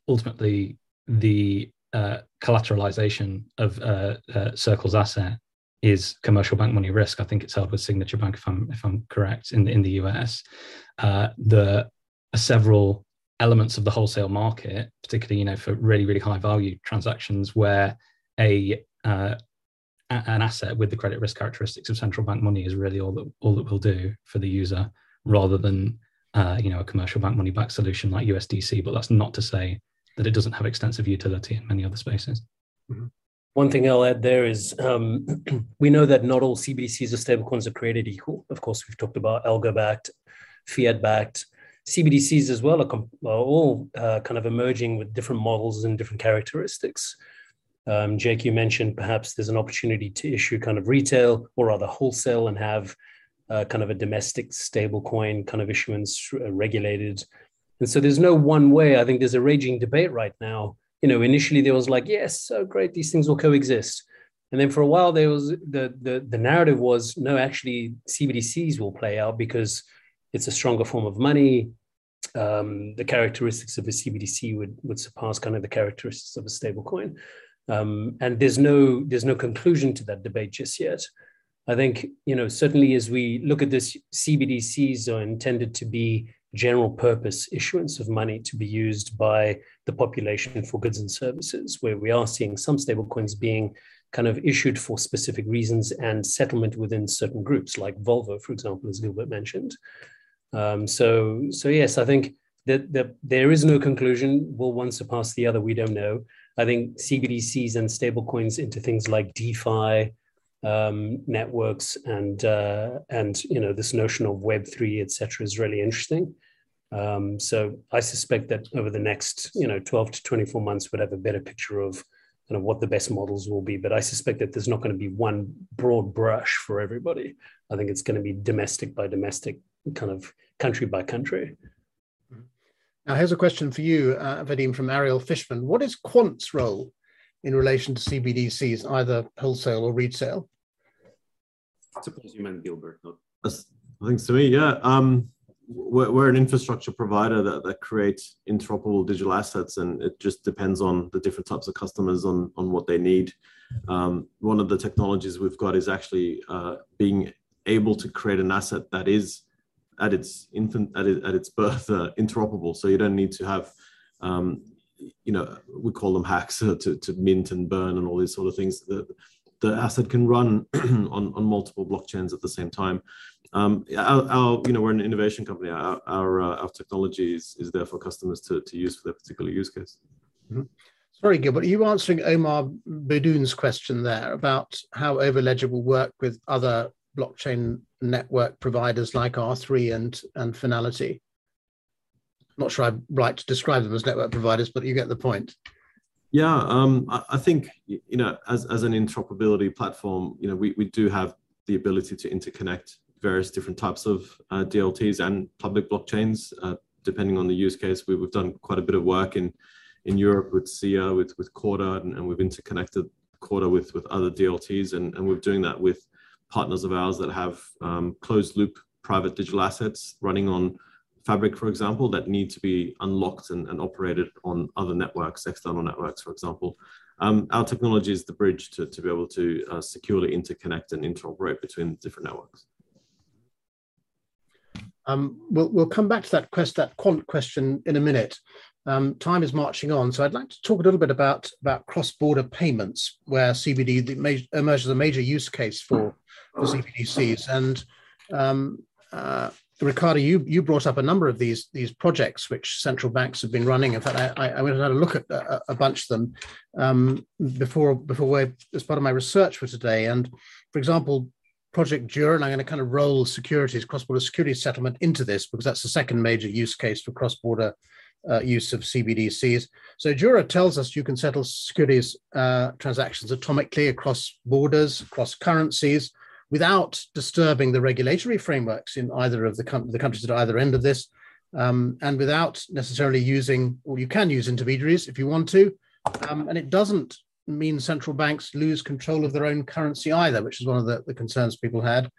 ultimately the uh, collateralization of uh, uh, Circle's asset is commercial bank money risk. I think it's held with Signature Bank, if I'm if I'm correct, in the, in the US. Uh, the several elements of the wholesale market, particularly you know for really really high value transactions, where a uh, an asset with the credit risk characteristics of central bank money is really all that all that will do for the user, rather than uh, you know, a commercial bank money back solution like USDC, but that's not to say that it doesn't have extensive utility in many other spaces. Mm-hmm. One thing I'll add there is um, we know that not all CBDCs or stablecoins are created equal. Of course, we've talked about algo backed, fiat backed. CBDCs as well are, are all uh, kind of emerging with different models and different characteristics. Um, Jake, you mentioned perhaps there's an opportunity to issue kind of retail or rather wholesale and have uh, kind of a domestic stablecoin kind of issuance uh, regulated. And so there's no one way. I think there's a raging debate right now. You know, initially there was like, yes, so great, these things will coexist. And then for a while there was the the the narrative was no, actually CBDCs will play out because it's a stronger form of money. Um, the characteristics of a CBDC would would surpass kind of the characteristics of a stablecoin. Um, and there's no there's no conclusion to that debate just yet. I think, you know, certainly as we look at this, CBDCs are intended to be general purpose issuance of money to be used by the population for goods and services, where we are seeing some stablecoins being kind of issued for specific reasons and settlement within certain groups, like Volvo, for example, as Gilbert mentioned. Um, so, so yes, I think that, that there is no conclusion. Will one surpass the other? We don't know. I think CBDCs and stablecoins into things like DeFi, um, networks and uh, and you know this notion of Web three, etc., is really interesting. Um, so I suspect that over the next you know 12 to 24 months, we'd have a better picture of kind of what the best models will be. But I suspect that there's not going to be one broad brush for everybody. I think it's going to be domestic by domestic, kind of country by country. Now, here's a question for you, uh, Vadim, from Ariel Fishman. What is Quant's role in relation to CBDCs, either wholesale or retail? I suppose you meant Gilbert, not. I think to me, yeah. Um, we're, we're, an infrastructure provider that, that creates interoperable digital assets, and it just depends on the different types of customers on, on what they need. Um, one of the technologies we've got is actually uh, being able to create an asset that is at its infant at, it, at its birth uh, interoperable. So you don't need to have um, you know, we call them hacks to, to mint and burn and all these sort of things. The, the asset can run on, on multiple blockchains at the same time. Um, our, our, you know, we're an innovation company. Our, our, uh, our technology is, is there for customers to, to use for their particular use case. Mm-hmm. Sorry, Gilbert, are you answering Omar Beydoun's question there about how Overledger will work with other blockchain network providers like R3 and, and Fnality? Not sure I'm right to describe them as network providers, but you get the point. Yeah, um, I, think you know, as as an interoperability platform, you know, we we do have the ability to interconnect various different types of uh, DLTs and public blockchains, uh, depending on the use case. We, have done quite a bit of work in in Europe with SIA, with with Corda, and, and we've interconnected Corda with with other DLTs, and, and we're doing that with partners of ours that have um, closed loop private digital assets running on Fabric, for example, that need to be unlocked and, and operated on other networks, external networks, for example. Um, our technology is the bridge to, to be able to uh, securely interconnect and interoperate between different networks. Um, we'll, we'll come back to that, quest, that quant question in a minute. Um, time is marching on, so I'd like to talk a little bit about, about cross-border payments, where CBD emerges as a major use case for, for CBDCs. And um, uh, Ricardo, you you brought up a number of these these projects which central banks have been running. In fact, I, I went and had a look at a, a bunch of them um, before before as part of my research for today. And for example, Project Jura, and I'm going to kind of roll securities, cross-border securities settlement into this because that's the second major use case for cross-border uh, use of CBDCs. So Jura tells us you can settle securities uh, transactions atomically across borders, across currencies, without disturbing the regulatory frameworks in either of the, the countries at either end of this, um, and without necessarily using, or you can use intermediaries if you want to, um, and it doesn't mean central banks lose control of their own currency either, which is one of the, the concerns people had.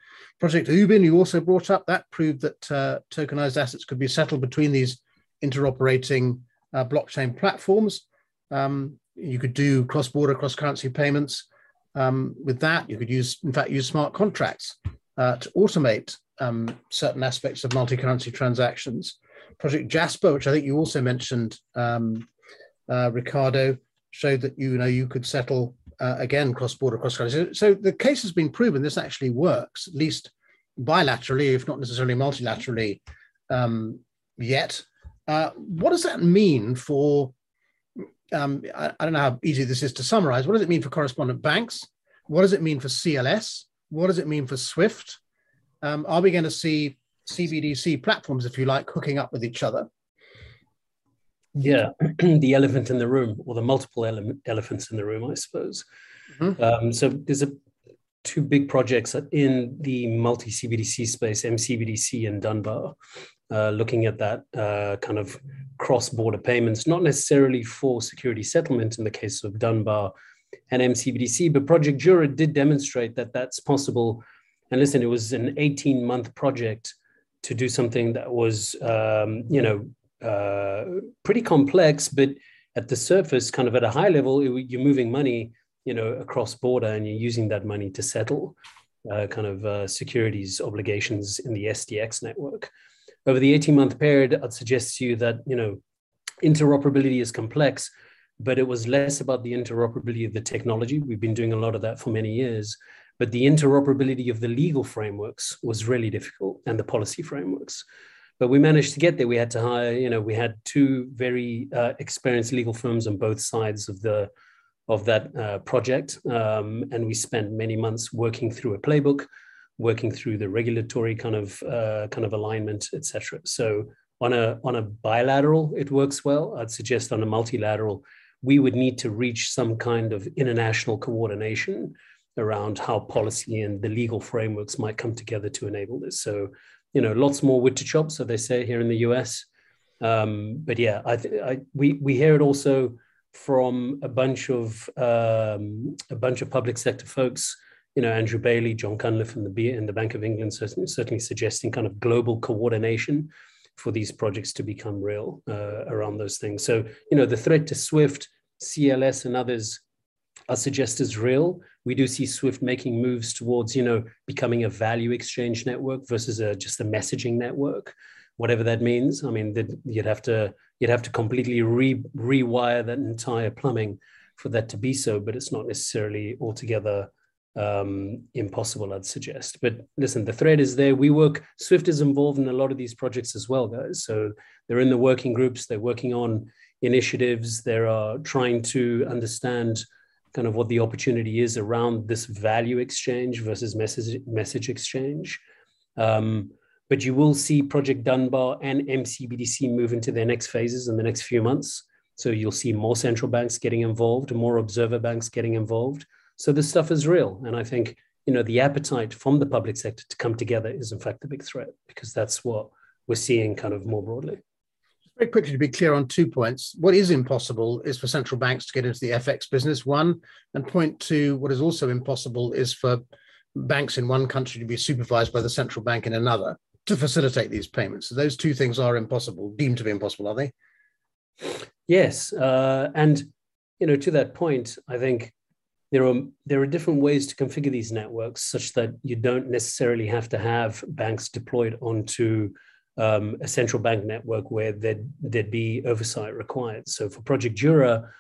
Project Ubin, you also brought up, that proved that uh, tokenized assets could be settled between these interoperating uh, blockchain platforms. Um, you could do cross-border, cross-currency payments um, with that, you could use, in fact, use smart contracts uh, to automate um, certain aspects of multi-currency transactions. Project Jasper, which I think you also mentioned, um, uh, Ricardo, showed that you know you could settle uh, again cross-border, cross-currency. So, so the case has been proven this actually works, at least bilaterally, if not necessarily multilaterally, um, yet. Uh, what does that mean for um, I, I, don't know how easy this is to summarize. What does it mean for correspondent banks? What does it mean for CLS? What does it mean for SWIFT? Um, are we going to see CBDC platforms, if you like, hooking up with each other? Yeah, the elephant in the room, or the multiple ele- elephants in the room, I suppose. Mm-hmm. Um, so there's a two big projects in the multi CBDC space, MCBDC and Dunbar, uh, looking at that uh, kind of cross-border payments, not necessarily for security settlement in the case of Dunbar and MCBDC, but Project Jura did demonstrate that that's possible. And listen, it was an 18-month project to do something that was, um, you know, uh, pretty complex, but at the surface, kind of at a high level, it, you're moving money, you know, across border, and you're using that money to settle uh, kind of uh, securities obligations in the SDX network over the 18 month period, I'd suggest to you that, you know, interoperability is complex, but it was less about the interoperability of the technology. We've been doing a lot of that for many years, but the interoperability of the legal frameworks was really difficult and the policy frameworks. But we managed to get there. We had to hire, you know, we had two very uh, experienced legal firms on both sides of the of that uh, project, um, and we spent many months working through a playbook working through the regulatory kind of uh, kind of alignment, etc. So on a on a bilateral, it works well. I'd suggest on a multilateral, we would need to reach some kind of international coordination around how policy and the legal frameworks might come together to enable this. So, you know, lots more wood to chop, so they say here in the US. Um, but yeah, I, th- I we we hear it also from a bunch of um, a bunch of public sector folks. You know, Andrew Bailey, Jon Cunliffe, and the and the Bank of England certainly, certainly suggesting kind of global coordination for these projects to become real uh, around those things. So, you know, the threat to Swift, CLS, and others are suggested as real. We do see Swift making moves towards, you know, becoming a value exchange network versus a, just a messaging network, whatever that means. I mean, you'd have to you'd have to completely re, rewire that entire plumbing for that to be so, but it's not necessarily altogether um, impossible, I'd suggest. But listen, the thread is there. We work, Swift is involved in a lot of these projects as well, guys. So they're in the working groups, they're working on initiatives, they are trying to understand kind of what the opportunity is around this value exchange versus message, message exchange. Um, but you will see Project Dunbar and MCBDC move into their next phases in the next few months. So you'll see more central banks getting involved, more observer banks getting involved. So this stuff is real. And I think, you know, the appetite from the public sector to come together is in fact the big threat because that's what we're seeing kind of more broadly. Very quickly to be clear on two points. What is impossible is for central banks to get into the FX business, one, and point two, what is also impossible is for banks in one country to be supervised by the central bank in another to facilitate these payments. So those two things are impossible, deemed to be impossible, are they? Yes, uh, and you know, to that point, I think there are there are different ways to configure these networks such that you don't necessarily have to have banks deployed onto um, a central bank network where there'd, there'd be oversight required. So for Project Jura,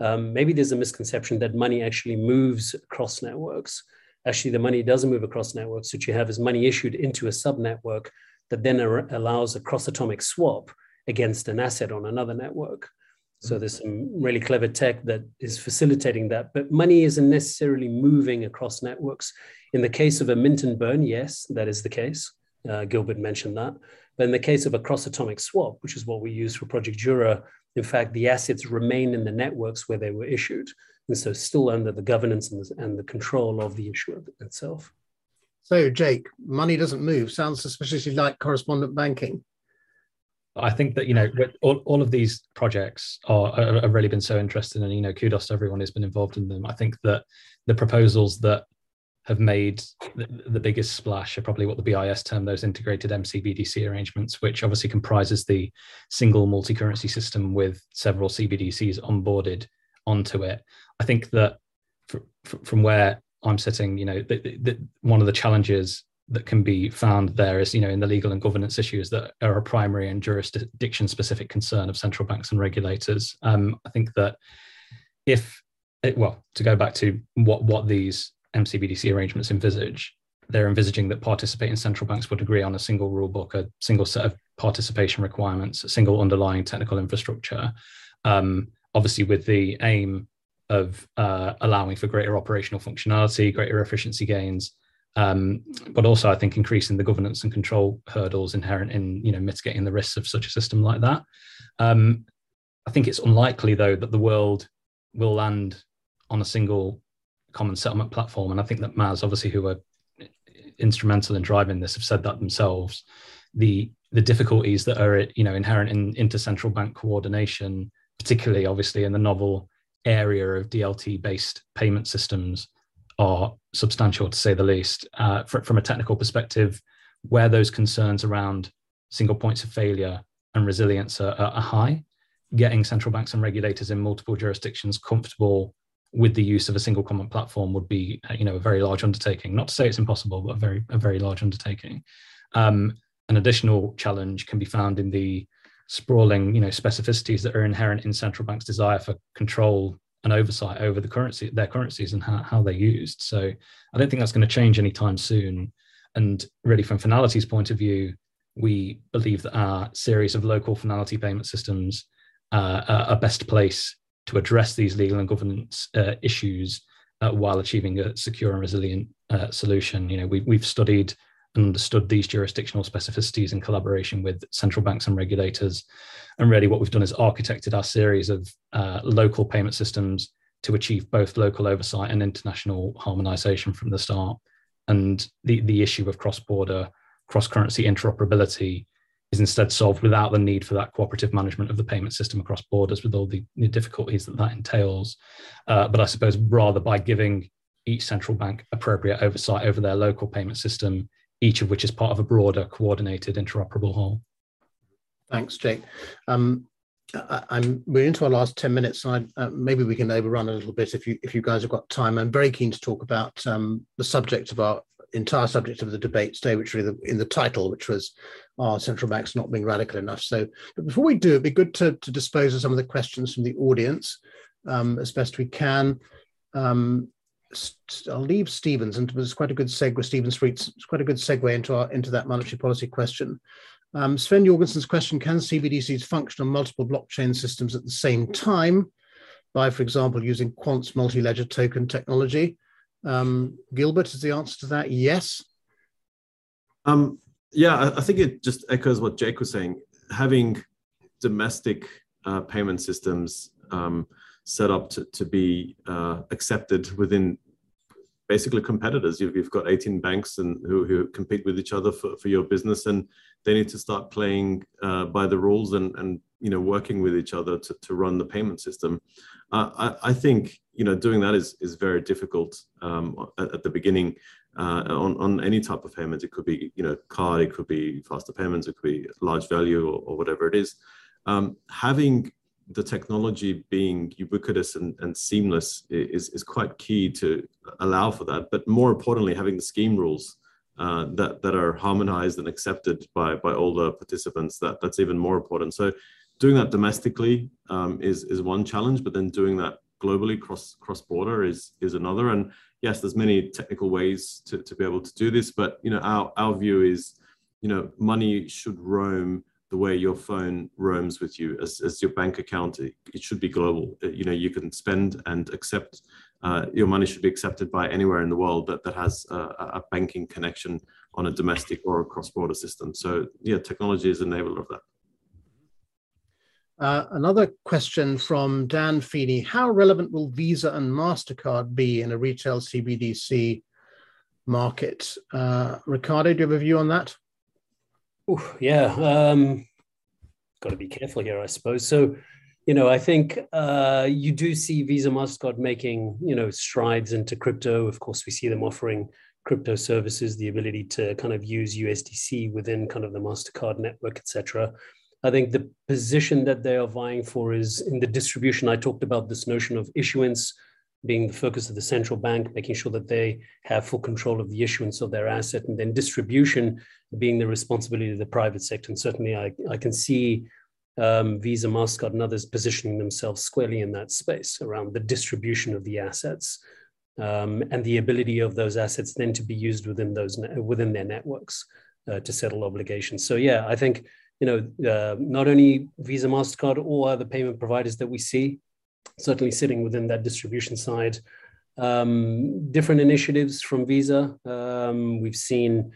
um, maybe there's a misconception that money actually moves across networks. Actually, the money doesn't move across networks. What you have is money issued into a subnetwork that then allows a cross-atomic swap against an asset on another network. So there's some really clever tech that is facilitating that. But money isn't necessarily moving across networks. In the case of a mint and burn, yes, that is the case. Uh, Gilbert mentioned that. But in the case of a cross atomic swap, which is what we use for Project Jura, in fact, the assets remain in the networks where they were issued. And so still under the governance and the, and the control of the issuer itself. So, Jake, money doesn't move. Sounds suspiciously like correspondent banking. I think that you know all, all of these projects are, have really been so interesting, and you know kudos to everyone who's been involved in them. I think that the proposals that have made the, the biggest splash are probably what the BIS term those integrated MCBDC arrangements, which obviously comprises the single multi-currency system with several CBDCs onboarded onto it. I think that from where I'm sitting, you know, the, the, one of the challenges that can be found there is, you know, in the legal and governance issues that are a primary and jurisdiction specific concern of central banks and regulators. Um, I think that if, it, well, to go back to what what these MCBDC arrangements envisage, they're envisaging that participating central banks would agree on a single rule book, a single set of participation requirements, a single underlying technical infrastructure, um, obviously with the aim of uh, allowing for greater operational functionality, greater efficiency gains, um, but also I think increasing the governance and control hurdles inherent in you know mitigating the risks of such a system like that. Um, I think it's unlikely though that the world will land on a single common settlement platform, and I think that MAS, obviously, who are instrumental in driving this, have said that themselves. The the difficulties that are you know inherent in intercentral bank coordination, particularly obviously in the novel area of DLT based payment systems are substantial to say the least. Uh, for, from a technical perspective, where those concerns around single points of failure and resilience are, are, high, getting central banks and regulators in multiple jurisdictions comfortable with the use of a single common platform would be, uh, you know, a very large undertaking. Not to say it's impossible, but a very, a very large undertaking. Um, an additional challenge can be found in the sprawling, you know, specificities that are inherent in central banks' desire for control and oversight over the currency, their currencies and how, how they're used. So I don't think that's going to change anytime soon. And really, from Fnality's point of view, we believe that our series of local Fnality payment systems uh, are best place to address these legal and governance uh, issues uh, while achieving a secure and resilient uh, solution. You know, we, we've studied and understood these jurisdictional specificities in collaboration with central banks and regulators. And really, what we've done is architected our series of uh, local payment systems to achieve both local oversight and international harmonization from the start. And the, the issue of cross border, cross currency interoperability is instead solved without the need for that cooperative management of the payment system across borders with all the, the difficulties that that entails. Uh, but I suppose rather by giving each central bank appropriate oversight over their local payment system, each of which is part of a broader, coordinated, interoperable whole. Thanks, Jake. Um, I, we're into our last ten minutes, and I, uh, maybe we can overrun a little bit if you if you guys have got time. I'm very keen to talk about um, the subject of our entire subject of the debate today, which really in the title, which was "Are central banks not being radical enough?" So, before we do, it'd be good to, to dispose of some of the questions from the audience um, as best we can. Um, I'll leave Stevens, and it's quite a good segue. Stephen Street's it's quite a good segue into our into that monetary policy question. Um, Sven Jorgensen's question: Can CBDCs function on multiple blockchain systems at the same time, by, for example, using Quant's multi-ledger token technology? Um, Gilbert is the answer to that. Yes. Um, yeah, I think it just echoes what Jake was saying. Having domestic uh, payment systems um, set up to, to be uh, accepted within basically competitors. You've, you've got 18 banks and who, who compete with each other for, for your business, and they need to start playing uh, by the rules and, and you know working with each other to, to run the payment system. Uh, I, I think you know doing that is is very difficult um, at, at, the beginning uh, on on any type of payment. It could be you know card, it could be faster payments, it could be large value or, or whatever it is. Um, having the technology being ubiquitous and, and seamless is, is quite key to allow for that. But more importantly, having the scheme rules uh, that, that are harmonized and accepted by, by all the participants, that, that's even more important. So doing that domestically um, is, is one challenge, but then doing that globally cross cross border is is another and yes there's many technical ways to, to be able to do this but you know our, our view is you know money should roam the way your phone roams with you as, as your bank account it, it should be global uh, you know you can spend and accept uh, your money should be accepted by anywhere in the world that, that has a, a banking connection on a domestic or a cross-border system so yeah technology is an enabler of that uh, another question from Dan Feeney. How relevant will Visa and MasterCard be in a retail CBDC market? Uh, Ricardo, do you have a view on that? Ooh, yeah, um, got to be careful here, I suppose. So, you know, I think uh, you do see Visa, Mastercard making you know strides into crypto. Of course, we see them offering crypto services, the ability to kind of use USDC within kind of the Mastercard network, etc. I think the position that they are vying for is in the distribution. I talked about this notion of issuance being the focus of the central bank, making sure that they have full control of the issuance of their asset, and then distribution being the responsibility of the private sector. And certainly, I, I can see um, Visa, Mastercard, and others positioning themselves squarely in that space around the distribution of the assets um, and the ability of those assets then to be used within those within their networks uh, to settle obligations. So, yeah, I think you know uh, not only Visa, Mastercard, or other payment providers that we see certainly sitting within that distribution side. Um, different initiatives from Visa. Um, we've seen,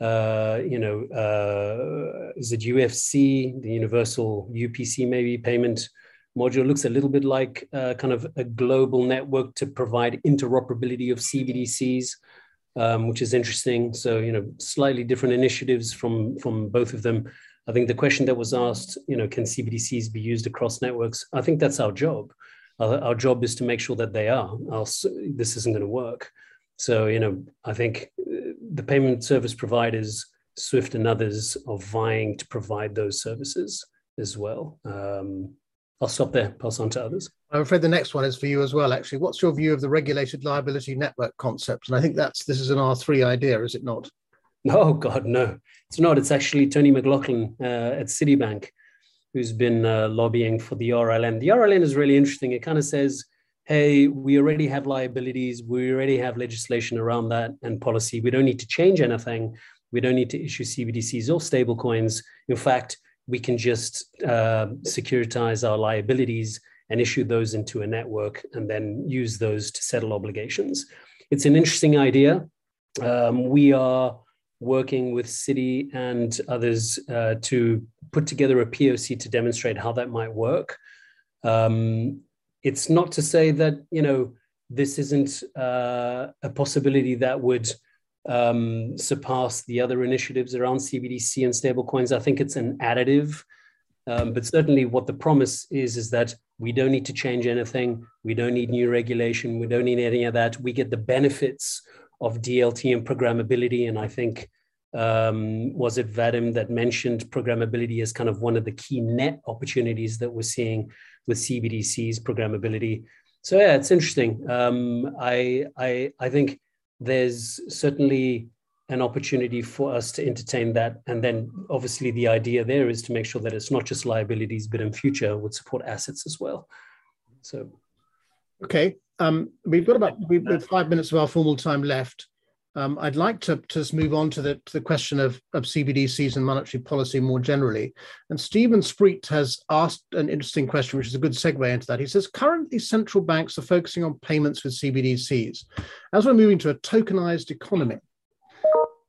uh, you know, uh, is it UFC, the Universal UPC maybe payment module? Looks a little bit like uh, kind of a global network to provide interoperability of CBDCs. Um, which is interesting. So, you know, slightly different initiatives from from both of them. I think the question that was asked, you know, can CBDCs be used across networks? I think that's our job. Our, our job is to make sure that they are, else this isn't going to work. So, you know, I think uh, the payment service providers, Swift and others, are vying to provide those services as well. Um, I'll stop there, pass on to others. I'm afraid the next one is for you as well, actually. What's your view of the regulated liability network concept? And I think that's this is an R3 idea, is it not? Oh, God, no. It's not. It's actually Tony McLaughlin uh, at Citibank who's been uh, lobbying for the RLN. The RLN is really interesting. It kind of says, hey, we already have liabilities, we already have legislation around that and policy. We don't need to change anything. We don't need to issue CBDCs or stablecoins. In fact, we can just uh, securitize our liabilities and issue those into a network and then use those to settle obligations. It's an interesting idea. Um, we are working with Citi and others uh, to put together a POC to demonstrate how that might work. Um, it's not to say that you know this isn't uh, a possibility that would um, surpass the other initiatives around CBDC and stablecoins. I think it's an additive. Um, but certainly, what the promise is is that we don't need to change anything. We don't need new regulation. We don't need any of that. We get the benefits of DLT and programmability. And I think um, was it Vadim that mentioned programmability as kind of one of the key net opportunities that we're seeing with CBDC's programmability. So yeah, it's interesting. Um, I I I think there's certainly an opportunity for us to entertain that. And then obviously the idea there is to make sure that it's not just liabilities, but in future would support assets as well. So. Okay. Um, we've got about we've got five minutes of our formal time left. Um, I'd like to, just move on to the, to the question of, of CBDCs and monetary policy more generally. And Stephen Spreet has asked an interesting question, which is a good segue into that. He says, currently central banks are focusing on payments with CBDCs. As we're moving to a tokenized economy,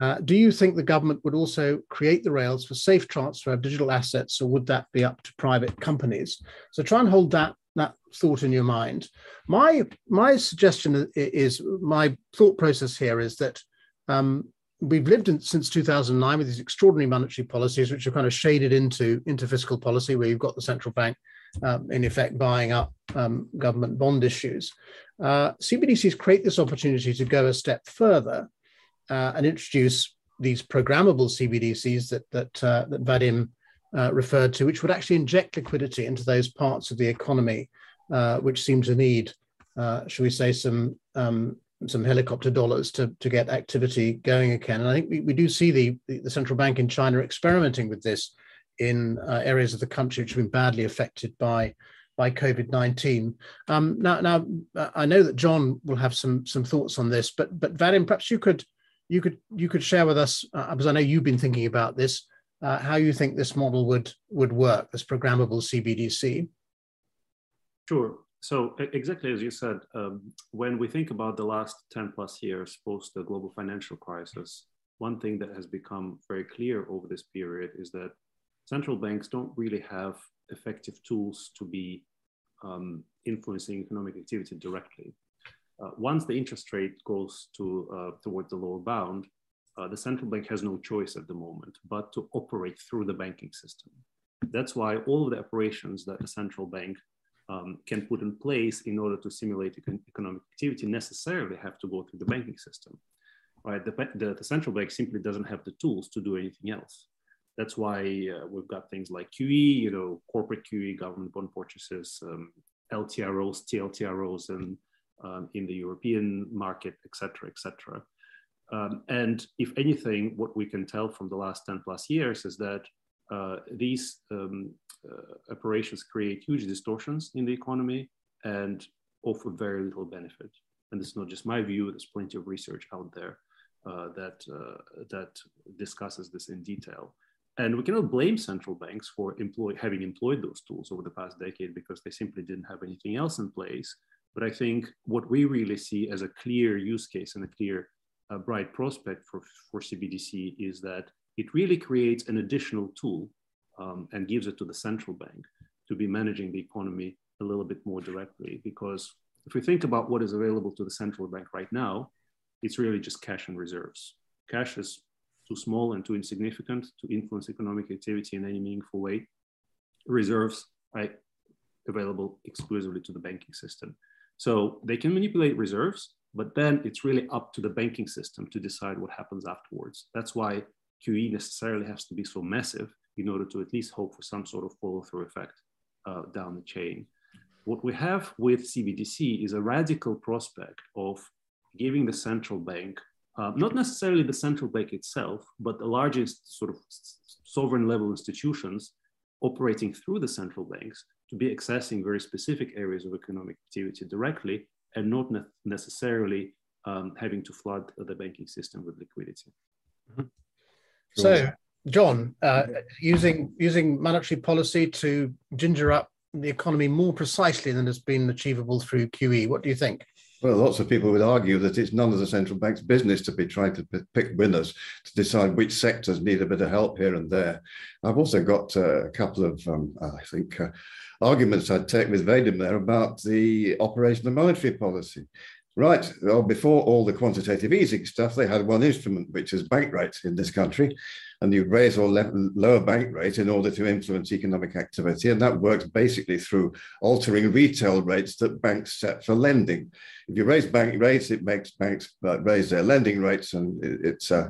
uh, do you think the government would also create the rails for safe transfer of digital assets, or would that be up to private companies? So try and hold that that thought in your mind. My my suggestion is my thought process here is that um, we've lived in, since 2009 with these extraordinary monetary policies, which are kind of shaded into into fiscal policy, where you've got the central bank um, in effect buying up um, government bond issues. Uh, CBDCs create this opportunity to go a step further uh, and introduce these programmable CBDCs that that uh, that Vadim uh, referred to, which would actually inject liquidity into those parts of the economy uh, which seem to need, uh, shall we say, some um, some helicopter dollars to, to get activity going again. And I think we, we do see the, the central bank in China experimenting with this in uh, areas of the country which have been badly affected by by COVID nineteen. Um, now, now I know that John will have some some thoughts on this, but but Vadim, perhaps you could you could you could share with us uh, because I know you've been thinking about this uh, how you think this model would would work this programmable CBDC. Sure. So exactly as you said, um, when we think about the last 10 plus years post the global financial crisis, one thing that has become very clear over this period is that central banks don't really have effective tools to be um, influencing economic activity directly. Uh, once the interest rate goes to uh, towards the lower bound, uh, the central bank has no choice at the moment but to operate through the banking system. That's why all of the operations that the central bank um, can put in place in order to simulate economic activity necessarily have to go through the banking system. Right? The, the, the central bank simply doesn't have the tools to do anything else. That's why uh, we've got things like QE, you know, corporate QE, government bond purchases, um, LTROs, TLTROs, and um, in the European market, et cetera, et cetera. Um, and if anything, what we can tell from the last 10 plus years is that uh, these um, uh, operations create huge distortions in the economy and offer very little benefit. And this is not just my view, there's plenty of research out there uh, that, uh, that discusses this in detail. And we cannot blame central banks for employ, having employed those tools over the past decade because they simply didn't have anything else in place. But I think what we really see as a clear use case and a clear uh, bright prospect for, for CBDC is that it really creates an additional tool um, and gives it to the central bank to be managing the economy a little bit more directly. Because if we think about what is available to the central bank right now, it's really just cash and reserves. Cash is too small and too insignificant to influence economic activity in any meaningful way. Reserves are available exclusively to the banking system. So they can manipulate reserves, but then it's really up to the banking system to decide what happens afterwards. That's why QE necessarily has to be so massive in order to at least hope for some sort of follow through effect uh, down the chain. What we have with CBDC is a radical prospect of giving the central bank, uh, not necessarily the central bank itself, but the largest sort of sovereign level institutions operating through the central banks to be accessing very specific areas of economic activity directly and not ne necessarily um, having to flood the banking system with liquidity. Mm -hmm. So, John, uh, using using monetary policy to ginger up the economy more precisely than has been achievable through QE, what do you think? Well, lots of people would argue that it's none of the central bank's business to be trying to pick winners to decide which sectors need a bit of help here and there. I've also got uh, a couple of, um, I think, uh, arguments I'd take with there about the operation of monetary policy Right. Well, before all the quantitative easing stuff, they had one instrument, which is bank rates in this country. And you raise or lower bank rates in order to influence economic activity. And that works basically through altering retail rates that banks set for lending. If you raise bank rates, it makes banks uh, raise their lending rates and it, it's, uh,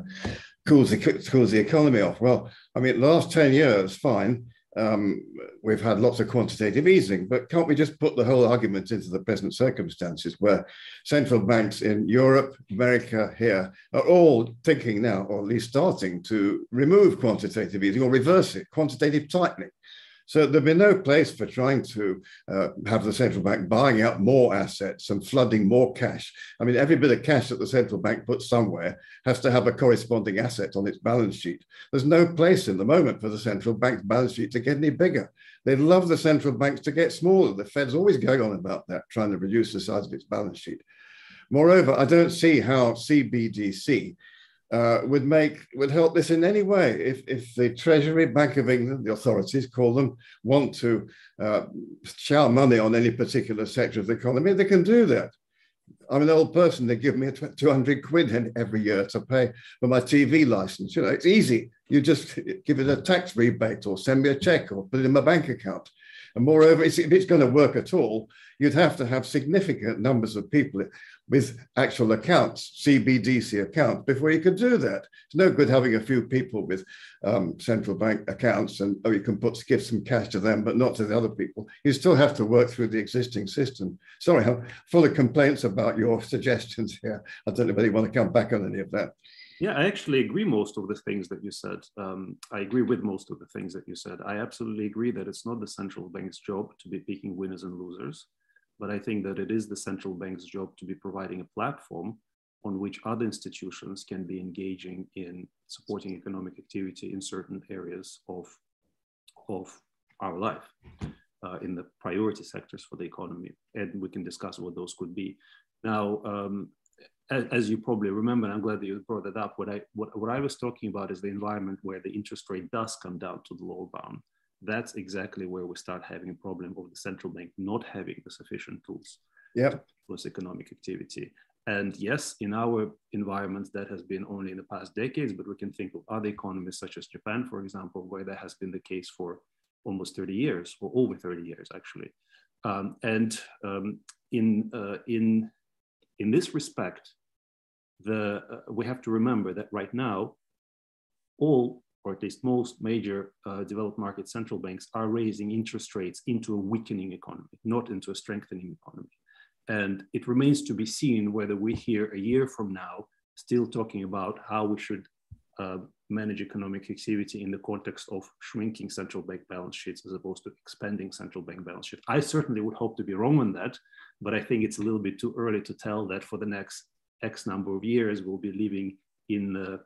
cools, the, cools the economy off. Well, I mean, last 10 years, fine um, we've had lots of quantitative easing, but can't we just put the whole argument into the present circumstances where central banks in Europe, America, here are all thinking now, or at least starting to remove quantitative easing or reverse it, quantitative tightening. So there'd be no place for trying to uh, have the central bank buying out more assets and flooding more cash. I mean, every bit of cash that the central bank puts somewhere has to have a corresponding asset on its balance sheet. There's no place in the moment for the central bank's balance sheet to get any bigger. They'd love the central banks to get smaller. The Fed's always going on about that, trying to reduce the size of its balance sheet. Moreover, I don't see how CBDC uh, would make would help this in any way. If if the Treasury, Bank of England, the authorities call them, want to uh, shower money on any particular sector of the economy, they can do that. I'm an old person. They give me 200 quid every year to pay for my TV license. You know, it's easy. You just give it a tax rebate or send me a check or put it in my bank account. And moreover, if it's going to work at all, you'd have to have significant numbers of people with actual accounts, CBDC accounts, before you could do that. It's no good having a few people with um, central bank accounts and oh, you can put give some cash to them, but not to the other people. You still have to work through the existing system. Sorry, I'm full of complaints about your suggestions here. I don't know whether you want to come back on any of that. Yeah, I actually agree most of the things that you said. Um, I agree with most of the things that you said. I absolutely agree that it's not the central bank's job to be picking winners and losers, but I think that it is the central bank's job to be providing a platform on which other institutions can be engaging in supporting economic activity in certain areas of, of our life, uh, in the priority sectors for the economy. And we can discuss what those could be. Now, um, as, as, you probably remember, and I'm glad that you brought that up, what I, what, what I was talking about is the environment where the interest rate does come down to the lower bound. That's exactly where we start having a problem of the central bank not having the sufficient tools plus economic activity. And yes, in our environment, that has been only in the past decades, but we can think of other economies such as Japan, for example, where that has been the case for almost 30 years or over 30 years, actually. Um, and um, in, uh, in, in this respect, the, uh, we have to remember that right now, all, or at least most major uh, developed market central banks are raising interest rates into a weakening economy, not into a strengthening economy. And it remains to be seen whether we hear a year from now still talking about how we should uh, manage economic activity in the context of shrinking central bank balance sheets as opposed to expanding central bank balance sheet. I certainly would hope to be wrong on that, but I think it's a little bit too early to tell that for the next X number of years, we'll be living in the,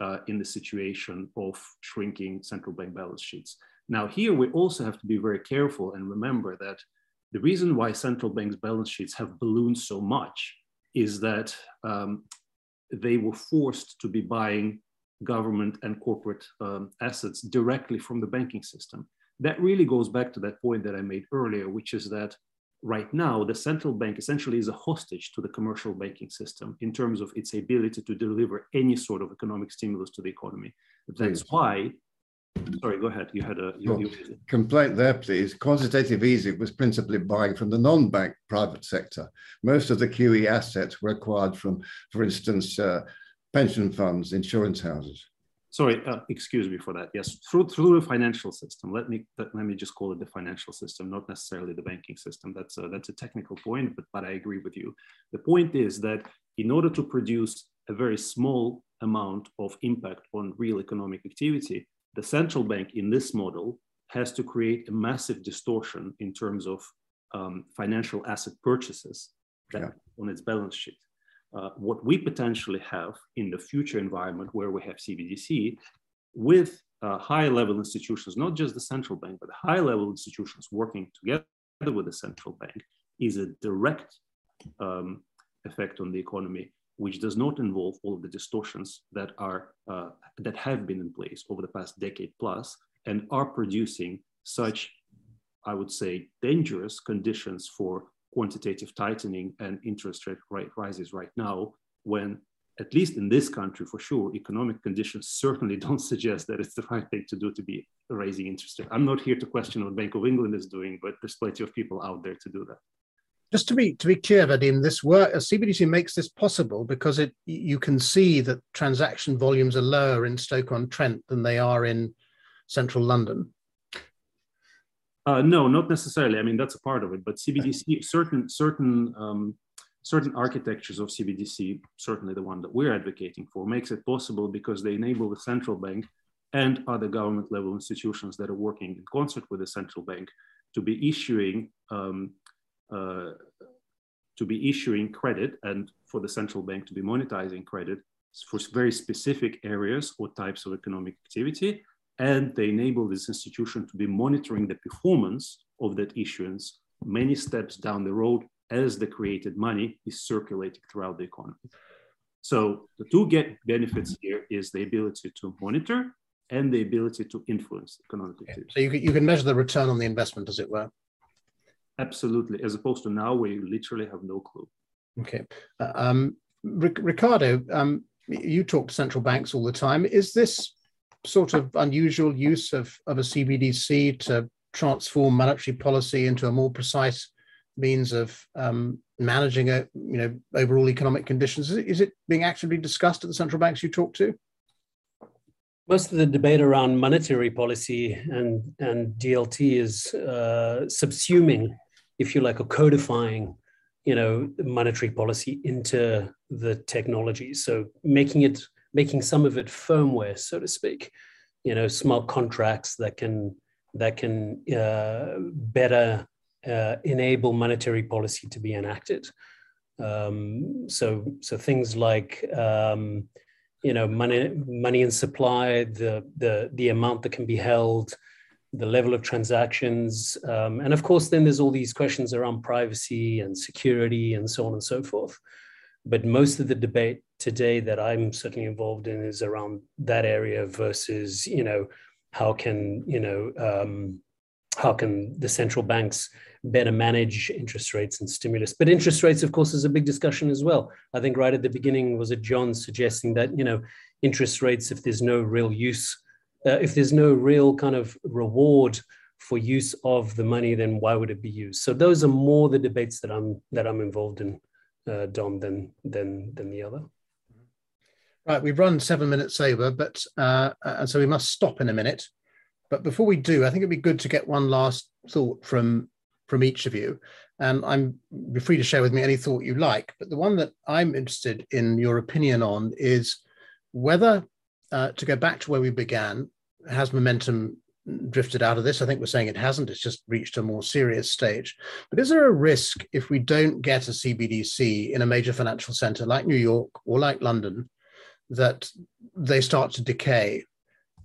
uh, in the situation of shrinking central bank balance sheets. Now here we also have to be very careful and remember that the reason why central banks balance sheets have ballooned so much is that um, they were forced to be buying government and corporate um, assets directly from the banking system. That really goes back to that point that I made earlier, which is that right now, the central bank essentially is a hostage to the commercial banking system in terms of its ability to deliver any sort of economic stimulus to the economy. That's please. why. Sorry, go ahead. You had a you, you... complaint there, please. Quantitative easing was principally buying from the non-bank private sector. Most of the QE assets were acquired from, for instance, uh, pension funds, insurance houses sorry, uh, excuse me for that. Yes, through through the financial system. Let me let, let me just call it the financial system, not necessarily the banking system. That's a, that's a technical point, but but I agree with you. The point is that in order to produce a very small amount of impact on real economic activity, the central bank in this model has to create a massive distortion in terms of um, financial asset purchases yeah. on its balance sheet. Uh, what we potentially have in the future environment where we have CBDC with uh, high level institutions, not just the central bank, but high level institutions working together with the central bank is a direct um, effect on the economy, which does not involve all of the distortions that are uh, that have been in place over the past decade plus and are producing such, I would say, dangerous conditions for quantitative tightening and interest rate rises right now when at least in this country for sure economic conditions certainly don't suggest that it's the right thing to do to be raising interest rate. I'm not here to question what bank of england is doing but there's plenty of people out there to do that. Just to be to be clear vadim this work uh, cbdc makes this possible because it you can see that transaction volumes are lower in stoke-on-trent than they are in central london uh, no, not necessarily. I mean, that's a part of it, but CBDC, certain certain um, certain architectures of CBDC, certainly the one that we're advocating for, makes it possible because they enable the central bank and other government level institutions that are working in concert with the central bank to be issuing um, uh, to be issuing credit and for the central bank to be monetizing credit for very specific areas or types of economic activity and they enable this institution to be monitoring the performance of that issuance many steps down the road as the created money is circulating throughout the economy. So the two get benefits here is the ability to monitor and the ability to influence economic activity. So you can, you can measure the return on the investment, as it were. Absolutely, as opposed to now where you literally have no clue. Okay. Uh, um, Ricardo, um, you talk to central banks all the time. Is this sort of unusual use of, of a CBDC to transform monetary policy into a more precise means of um, managing a you know overall economic conditions? Is it, is it being actively discussed at the central banks you talk to? Most of the debate around monetary policy and and DLT is uh, subsuming, if you like, or codifying, you know, monetary policy into the technology. So making it making some of it firmware, so to speak. You know, smart contracts that can that can uh, better uh, enable monetary policy to be enacted. Um, so, so things like um, you know money, money and supply, the the the amount that can be held, the level of transactions, um, and of course, then there's all these questions around privacy and security and so on and so forth. But most of the debate today that I'm certainly involved in is around that area versus you know how can you know um, how can the central banks better manage interest rates and stimulus? But interest rates of course is a big discussion as well. I think right at the beginning was it john suggesting that you know interest rates if there's no real use uh, if there's no real kind of reward for use of the money then why would it be used? So those are more the debates that i'm that i'm involved in uh, dom than than than the other right we've run seven minutes over but uh, and so we must stop in a minute but before we do, I think it'd be good to get one last thought from from each of you. And I'm free to share with me any thought you like. But the one that I'm interested in your opinion on is whether, uh, to go back to where we began, has momentum drifted out of this? I think we're saying it hasn't. It's just reached a more serious stage. But is there a risk if we don't get a CBDC in a major financial center like New York or like London that they start to decay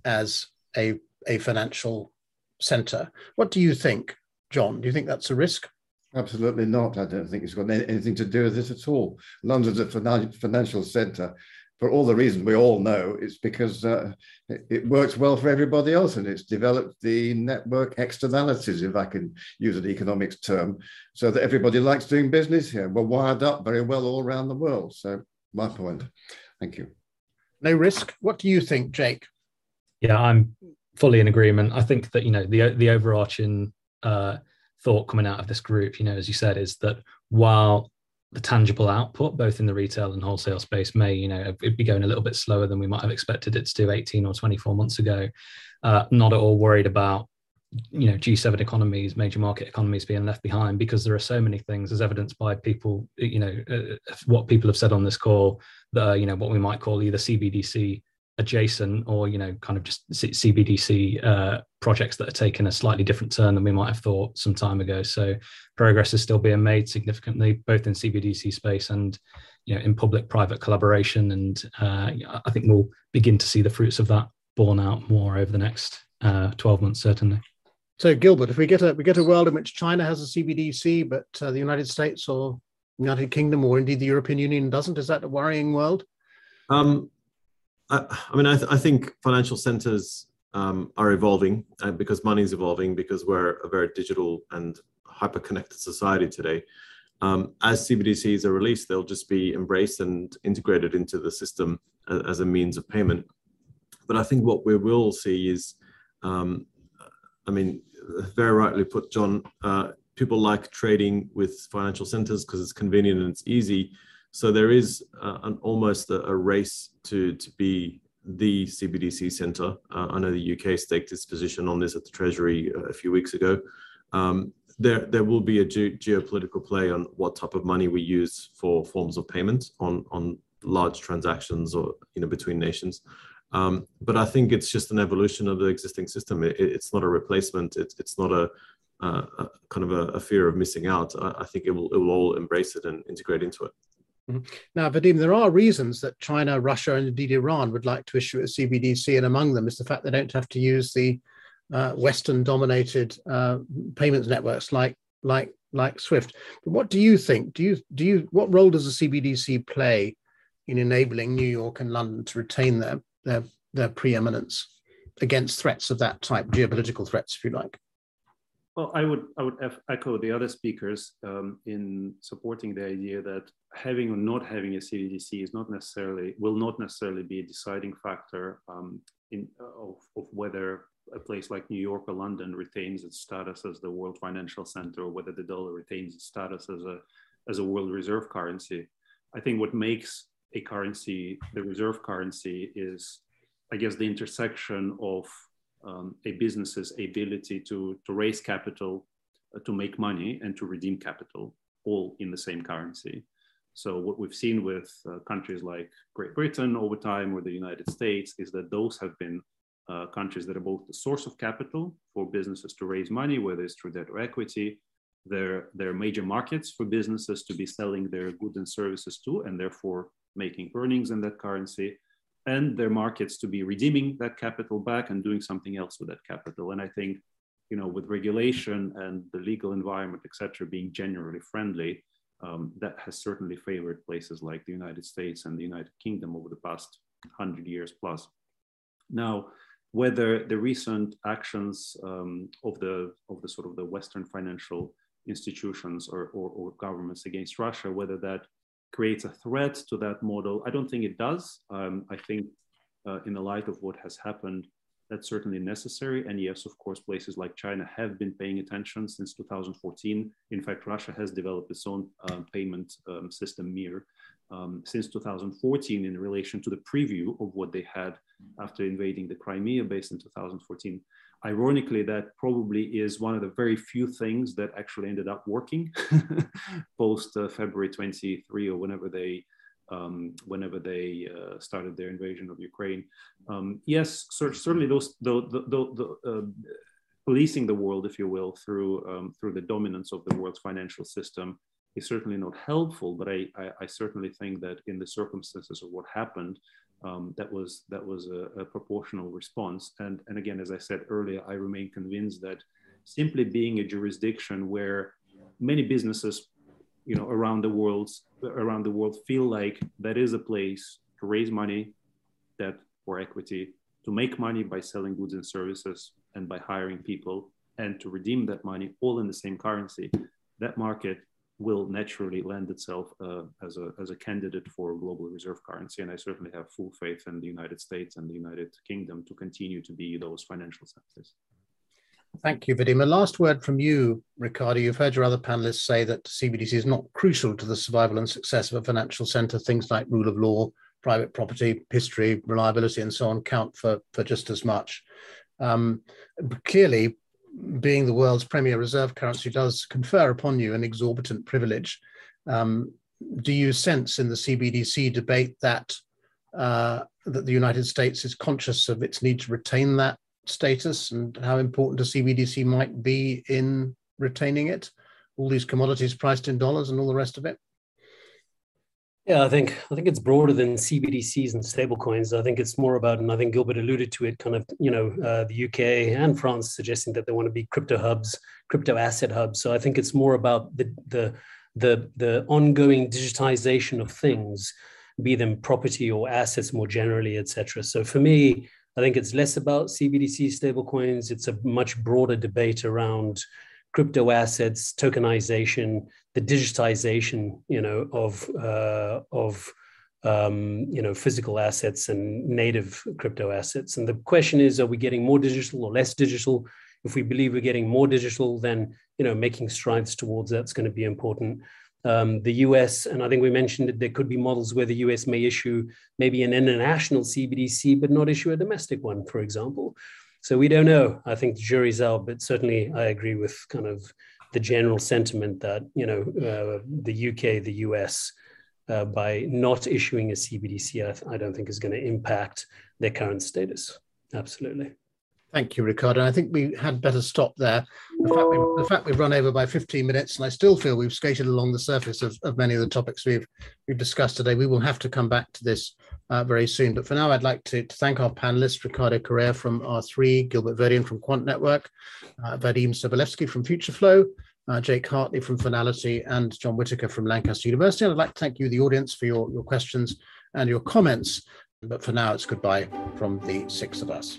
as a a financial center. What do you think, John? Do you think that's a risk? Absolutely not. I don't think it's got anything to do with it at all. London's a financial centre for all the reasons we all know. It's because uh, it works well for everybody else and it's developed the network externalities, if I can use an economics term, so that everybody likes doing business here. We're wired up very well all around the world. So, my point. Thank you. No risk. What do you think, Jake? Yeah, I'm fully in agreement. I think that you know the the overarching uh, thought coming out of this group, you know, as you said, is that while the tangible output, both in the retail and wholesale space, may you know be going a little bit slower than we might have expected it to do 18 or 24 months ago. Uh, not at all worried about you know G7 economies, major market economies being left behind because there are so many things, as evidenced by people, you know, uh, what people have said on this call that are, you know what we might call either CBDC adjacent or you know kind of just CBDC uh, projects that are taking a slightly different turn than we might have thought some time ago. So progress is still being made significantly, both in CBDC space and you know in public-private collaboration. And uh, I think we'll begin to see the fruits of that borne out more over the next uh, 12 months, certainly. So Gilbert, if we get a we get a world in which China has a CBDC, but uh, the United States or United Kingdom or indeed the European Union doesn't, is that a worrying world? Um, I, I mean, I, th- I, think financial centers um, are evolving uh, because money is evolving because we're a very digital and hyper connected society today. um, as CBDCs are released, they'll just be embraced and integrated into the system as, as a means of payment. But I think what we will see is, um, I mean, very rightly put, John, uh, people like trading with financial centers because it's convenient and it's easy. So there is uh, an, almost a, a, race to, to be the CBDC center. Uh, I know the UK staked its position on this at the Treasury uh, a few weeks ago. Um, there there will be a ge- geopolitical play on what type of money we use for forms of payment on on large transactions or you know between nations. Um, but I think it's just an evolution of the existing system. It, it's not a replacement. It's it's not a, uh, a kind of a, a, fear of missing out. I, I, think it will it will all embrace it and integrate into it. Mm-hmm. Now, Vadim, there are reasons that China, Russia, and indeed Iran would like to issue a CBDC, and among them is the fact they don't have to use the uh, Western-dominated uh, payments networks like like like Swift. But what do you think? Do you do you what role does the CBDC play in enabling New York and London to retain their their their preeminence against threats of that type, geopolitical threats, if you like? Well, I would I would echo the other speakers um, in supporting the idea that having or not having a CBDC is not necessarily will not necessarily be a deciding factor um, in of, of whether a place like New York or London retains its status as the world financial center, or whether the dollar retains its status as a as a world reserve currency. I think what makes a currency the reserve currency is, I guess, the intersection of um, a business's ability to to raise capital, uh, to make money, and to redeem capital, all in the same currency. So what we've seen with uh, countries like Great Britain over time or the United States is that those have been uh, countries that are both the source of capital for businesses to raise money, whether it's through debt or equity. They're, they're major markets for businesses to be selling their goods and services to, and therefore making earnings in that currency. And their markets to be redeeming that capital back and doing something else with that capital. And I think, you know, with regulation and the legal environment, et cetera, being generally friendly, um, that has certainly favored places like the United States and the United Kingdom over the past 100 years plus. Now, whether the recent actions um, of the of the sort of the Western financial institutions or, or, or, governments against Russia, whether that creates a threat to that model, I don't think it does. Um, I think uh, in the light of what has happened, that's certainly necessary. And yes, of course, places like China have been paying attention since 2014. In fact, Russia has developed its own uh, payment um, system, MIR, um, since 2014 in relation to the preview of what they had after invading the Crimea based in 2014. Ironically, that probably is one of the very few things that actually ended up working post uh, February 23 or whenever they um, whenever they uh, started their invasion of Ukraine. Um, yes, certainly those the, the, the, the uh, policing the world, if you will, through um, through the dominance of the world's financial system is certainly not helpful, but I, I, I, certainly think that in the circumstances of what happened, um, that was that was a, a, proportional response. And, and again, as I said earlier, I remain convinced that simply being a jurisdiction where many businesses, you know, around the world around the world feel like that is a place to raise money, that for equity, to make money by selling goods and services and by hiring people, and to redeem that money all in the same currency. That market will naturally lend itself uh, as, a, as a candidate for global reserve currency. And I certainly have full faith in the United States and the United Kingdom to continue to be those financial centers. Thank you, Vadim. A last word from you, Ricardo. You've heard your other panelists say that CBDC is not crucial to the survival and success of a financial center. Things like rule of law, private property, history, reliability, and so on count for, for just as much. Um, clearly, being the world's premier reserve currency does confer upon you an exorbitant privilege. Um, do you sense in the CBDC debate that uh, that the United States is conscious of its need to retain that status and how important a CBDC might be in retaining it? All these commodities priced in dollars and all the rest of it. Yeah, I think I think it's broader than CBDCs and stablecoins. I think it's more about, and I think Gilbert alluded to it, kind of, you know, uh, the UK and France suggesting that they want to be crypto hubs, crypto asset hubs. So I think it's more about the the the the ongoing digitization of things, be them property or assets more generally, etc. So for me, I think it's less about CBDC stablecoins. It's a much broader debate around crypto assets, tokenization, the digitization, you know, of uh, of um, you know physical assets and native crypto assets. And the question is, are we getting more digital or less digital? If we believe we're getting more digital, then you know making strides towards that's going to be important. Um, the US, and I think we mentioned that there could be models where the US may issue maybe an international CBDC, but not issue a domestic one, for example. So we don't know. I think the jury's out, but certainly I agree with kind of the general sentiment that you know uh, the UK, the US, uh, by not issuing a CBDC, I, I don't think is going to impact their current status. Absolutely. Thank you, Ricardo. I think we had better stop there. The fact, we, the fact we've run over by 15 minutes, and I still feel we've skated along the surface of, of many of the topics we've we've discussed today. We will have to come back to this uh, very soon. But for now, I'd like to, to, thank our panelists, Ricardo Correia from R3, Gilbert Verdian from Quant Network, uh, Vadim Sobolevski from FutureFlow, uh, Jake Hartley from Fnality, and John Whittaker from Lancaster University. And I'd like to thank you, the audience, for your, your questions and your comments. But for now, it's goodbye from the six of us.